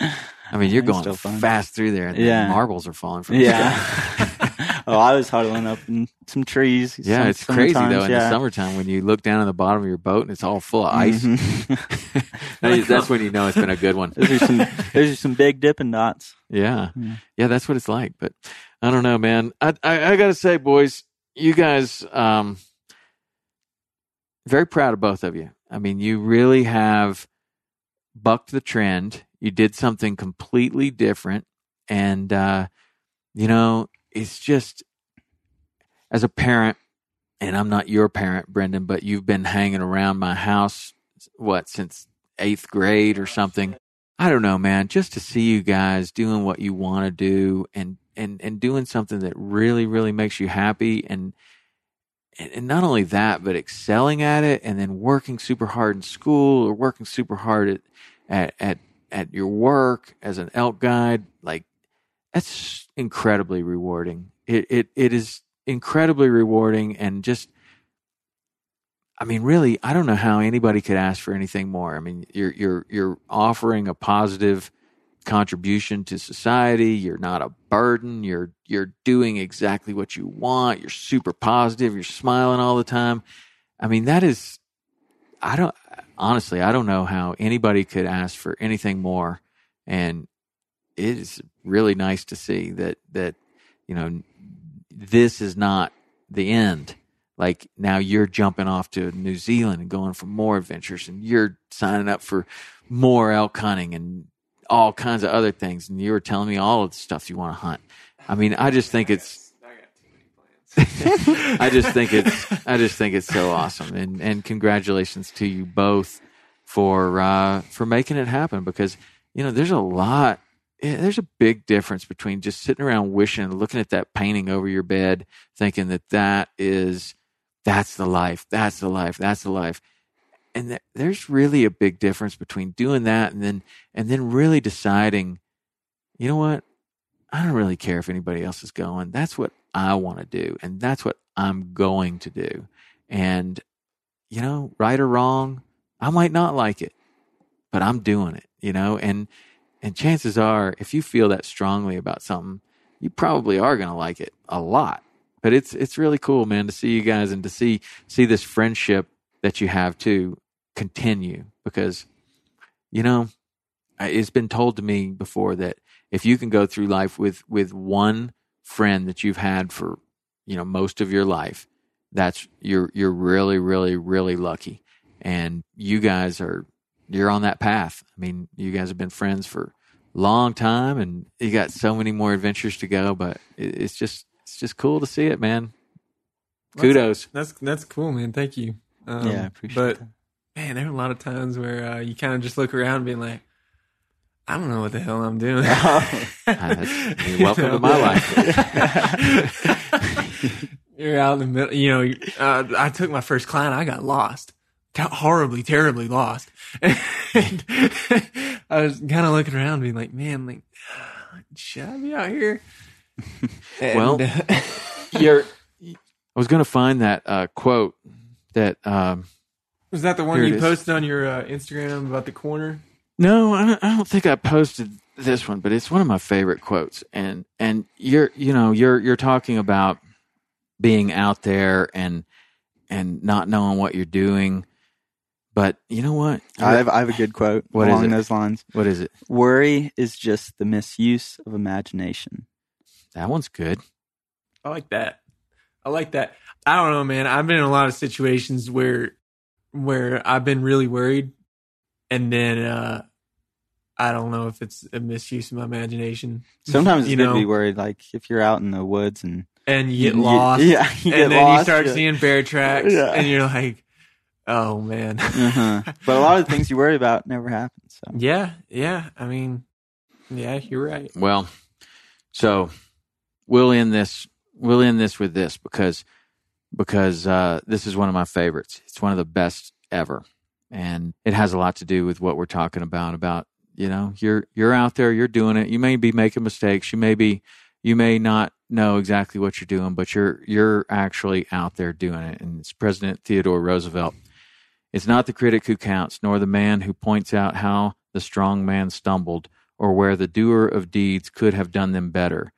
I mean, you're going fast through there, and Yeah. then marbles are falling from the sky. yeah. Oh, I was huddling up in some trees. Yeah, some- it's crazy though in the yeah. summertime when you look down at the bottom of your boat and it's all full of ice. Mhm. That- That's when you know it's been a good one. those are some those are some big dipping dots. Yeah. Yeah. Yeah, that's what it's like. But I don't know, man. I I, I gotta say, boys, you guys um very proud of both of you. I mean, you really have bucked the trend. You did something completely different. And uh, you know, it's just as a parent, and I'm not your parent, Brendan, but you've been hanging around my house what, since eighth grade or something. I don't know, man. Just to see you guys doing what you want to do and and and doing something that really really makes you happy and and not only that, but excelling at it and then working super hard in school or working super hard at at at, at your work as an elk guide, like that's incredibly rewarding. It it it is incredibly rewarding and just I mean, really, I don't know how anybody could ask for anything more. I mean, you're you're you're offering a positive contribution to society. You're not a burden. You're you're doing exactly what you want. You're super positive. You're smiling all the time. I mean, that is I don't honestly, I don't know how anybody could ask for anything more. And it is really nice to see that that you know this is not the end like now you're jumping off to New Zealand and going for more adventures and you're signing up for more elk hunting and all kinds of other things and you were telling me all of the stuff you want to hunt. I mean, I just think it's I just think it's I just think it's so awesome and and congratulations to you both for uh for making it happen because you know there's a lot there's a big difference between just sitting around wishing looking at that painting over your bed thinking that that is that's the life that's the life that's the life and th- there's really a big difference between doing that and then and then really deciding you know what I don't really care if anybody else is going. That's what I want to do. And that's what I'm going to do. And, you know, right or wrong, I might not like it, but I'm doing it, you know, and, and chances are, if you feel that strongly about something, you probably are going to like it a lot. But it's, it's really cool, man, to see you guys and to see, see this friendship that you have to continue because, you know, it's been told to me before that if you can go through life with with one friend that you've had for you know most of your life that's you're you're really really really lucky and you guys are you're on that path i mean you guys have been friends for a long time and you got so many more adventures to go but it's just it's just cool to see it man kudos That's that's cool, man. Thank you. Um, yeah, I appreciate but that. man, there are a lot of times where uh, you kind of just look around, and being like, I don't know what the hell I'm doing. That's- you're welcome to my life. You're out in the middle. You know, uh, I took my first client. I got lost, Te- horribly, terribly lost. And I was kind of looking around, being like, "Man, like, should I be out here?" Well, uh, you're i was going to find that uh, quote that um, was that the one you posted on your uh, Instagram about the corner? No, I don't, I don't think I posted this one, but it's one of my favorite quotes. And and you're you know you're you're talking about being out there and and not knowing what you're doing. But you know what? I have, I have a good quote What is along it? those lines. what is it? Worry is just the misuse of imagination. That one's good. I like that. I like that. I don't know, man. I've been in a lot of situations where where I've been really worried and then uh I don't know if it's a misuse of my imagination. Sometimes You good know? to be worried, like if you're out in the woods and And you get you- lost. yeah, you get and then lost, you start yeah. seeing bear tracks Yeah. and you're like, Oh man. uh-huh. but a lot of the things you worry about never happen. So Yeah, yeah. I mean yeah, you're right. Well, so we'll end this. We'll end this with this because because uh, this is one of my favorites. It's one of the best ever, and it has a lot to do with what we're talking about. About you know, you're you're out there, you're doing it. You may be making mistakes. You may be you may not know exactly what you're doing, but you're you're actually out there doing it. And it's President Theodore Roosevelt. It's not the critic who counts, nor the man who points out how the strong man stumbled or where the doer of deeds could have done them better.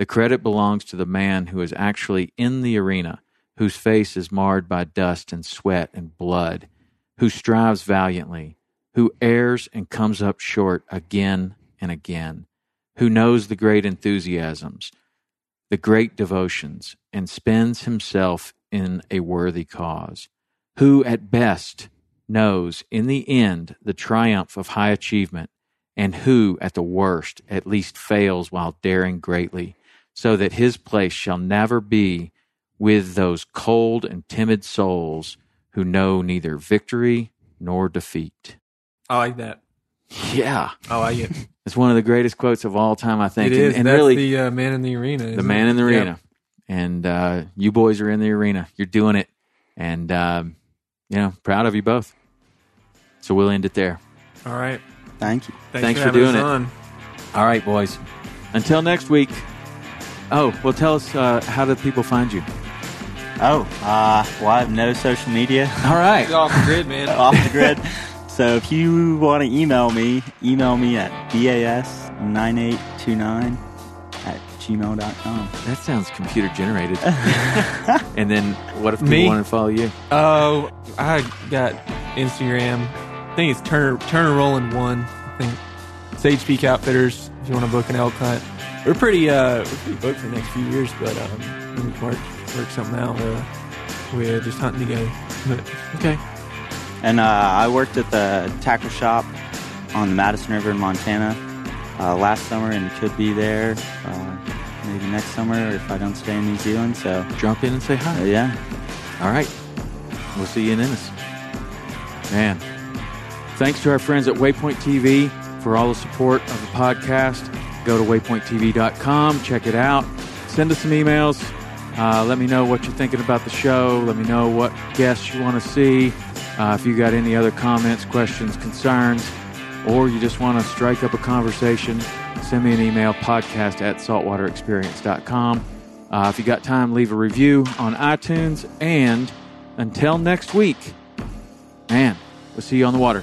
The credit belongs to the man who is actually in the arena, whose face is marred by dust and sweat and blood, who strives valiantly, who errs and comes up short again and again, who knows the great enthusiasms, the great devotions, and spends himself in a worthy cause, who at best knows in the end the triumph of high achievement and who, at the worst, at least fails while daring greatly, so that his place shall never be with those cold and timid souls who know neither victory nor defeat. I like that. Yeah, I like it. it's one of the greatest quotes of all time, I think. it and, and That's really, the uh, man in the arena. the man it? in the Yep. arena. And uh, you boys are in the arena. You're doing it. And, um, you know, proud of you both. So we'll end it there. All right. thank you. Thanks, Thanks for, for doing it. on. All right, boys. Until next week. Oh, well, tell us uh, how do people find you? Oh, uh, well, I have no social media All right. Off the grid, man. off the grid. So if you want to email me, email me at bas9829 at gmail.com. That sounds computer generated. and then what if people Me? want to follow you? Oh, I got Instagram. I think it's Turner Turner Rowland one. I think Sage Peak Outfitters. If you want to book an elk hunt, we're pretty uh we're pretty booked for the next few years, but um we can work work something out. Uh, we're just hunting together. But Okay. And uh, I worked at the tackle shop on the Madison River in Montana uh, last summer and could be there uh, maybe next summer if I don't stay in New Zealand. So, Jump in and say uh, hi. yeah. All right. We'll see you in Ennis. Man. Thanks to our friends at Waypoint TV for all the support of the podcast. Go to waypointtv.com, check it out. Send us some emails. Uh, let me know what you're thinking about the show. Let me know what guests you want to see. Uh, if you got any other comments, questions, concerns, or you just want to strike up a conversation, send me an email podcast at saltwaterexperience.com. Uh, if you got time, leave a review on iTunes. And until next week, man, we'll see you on the water.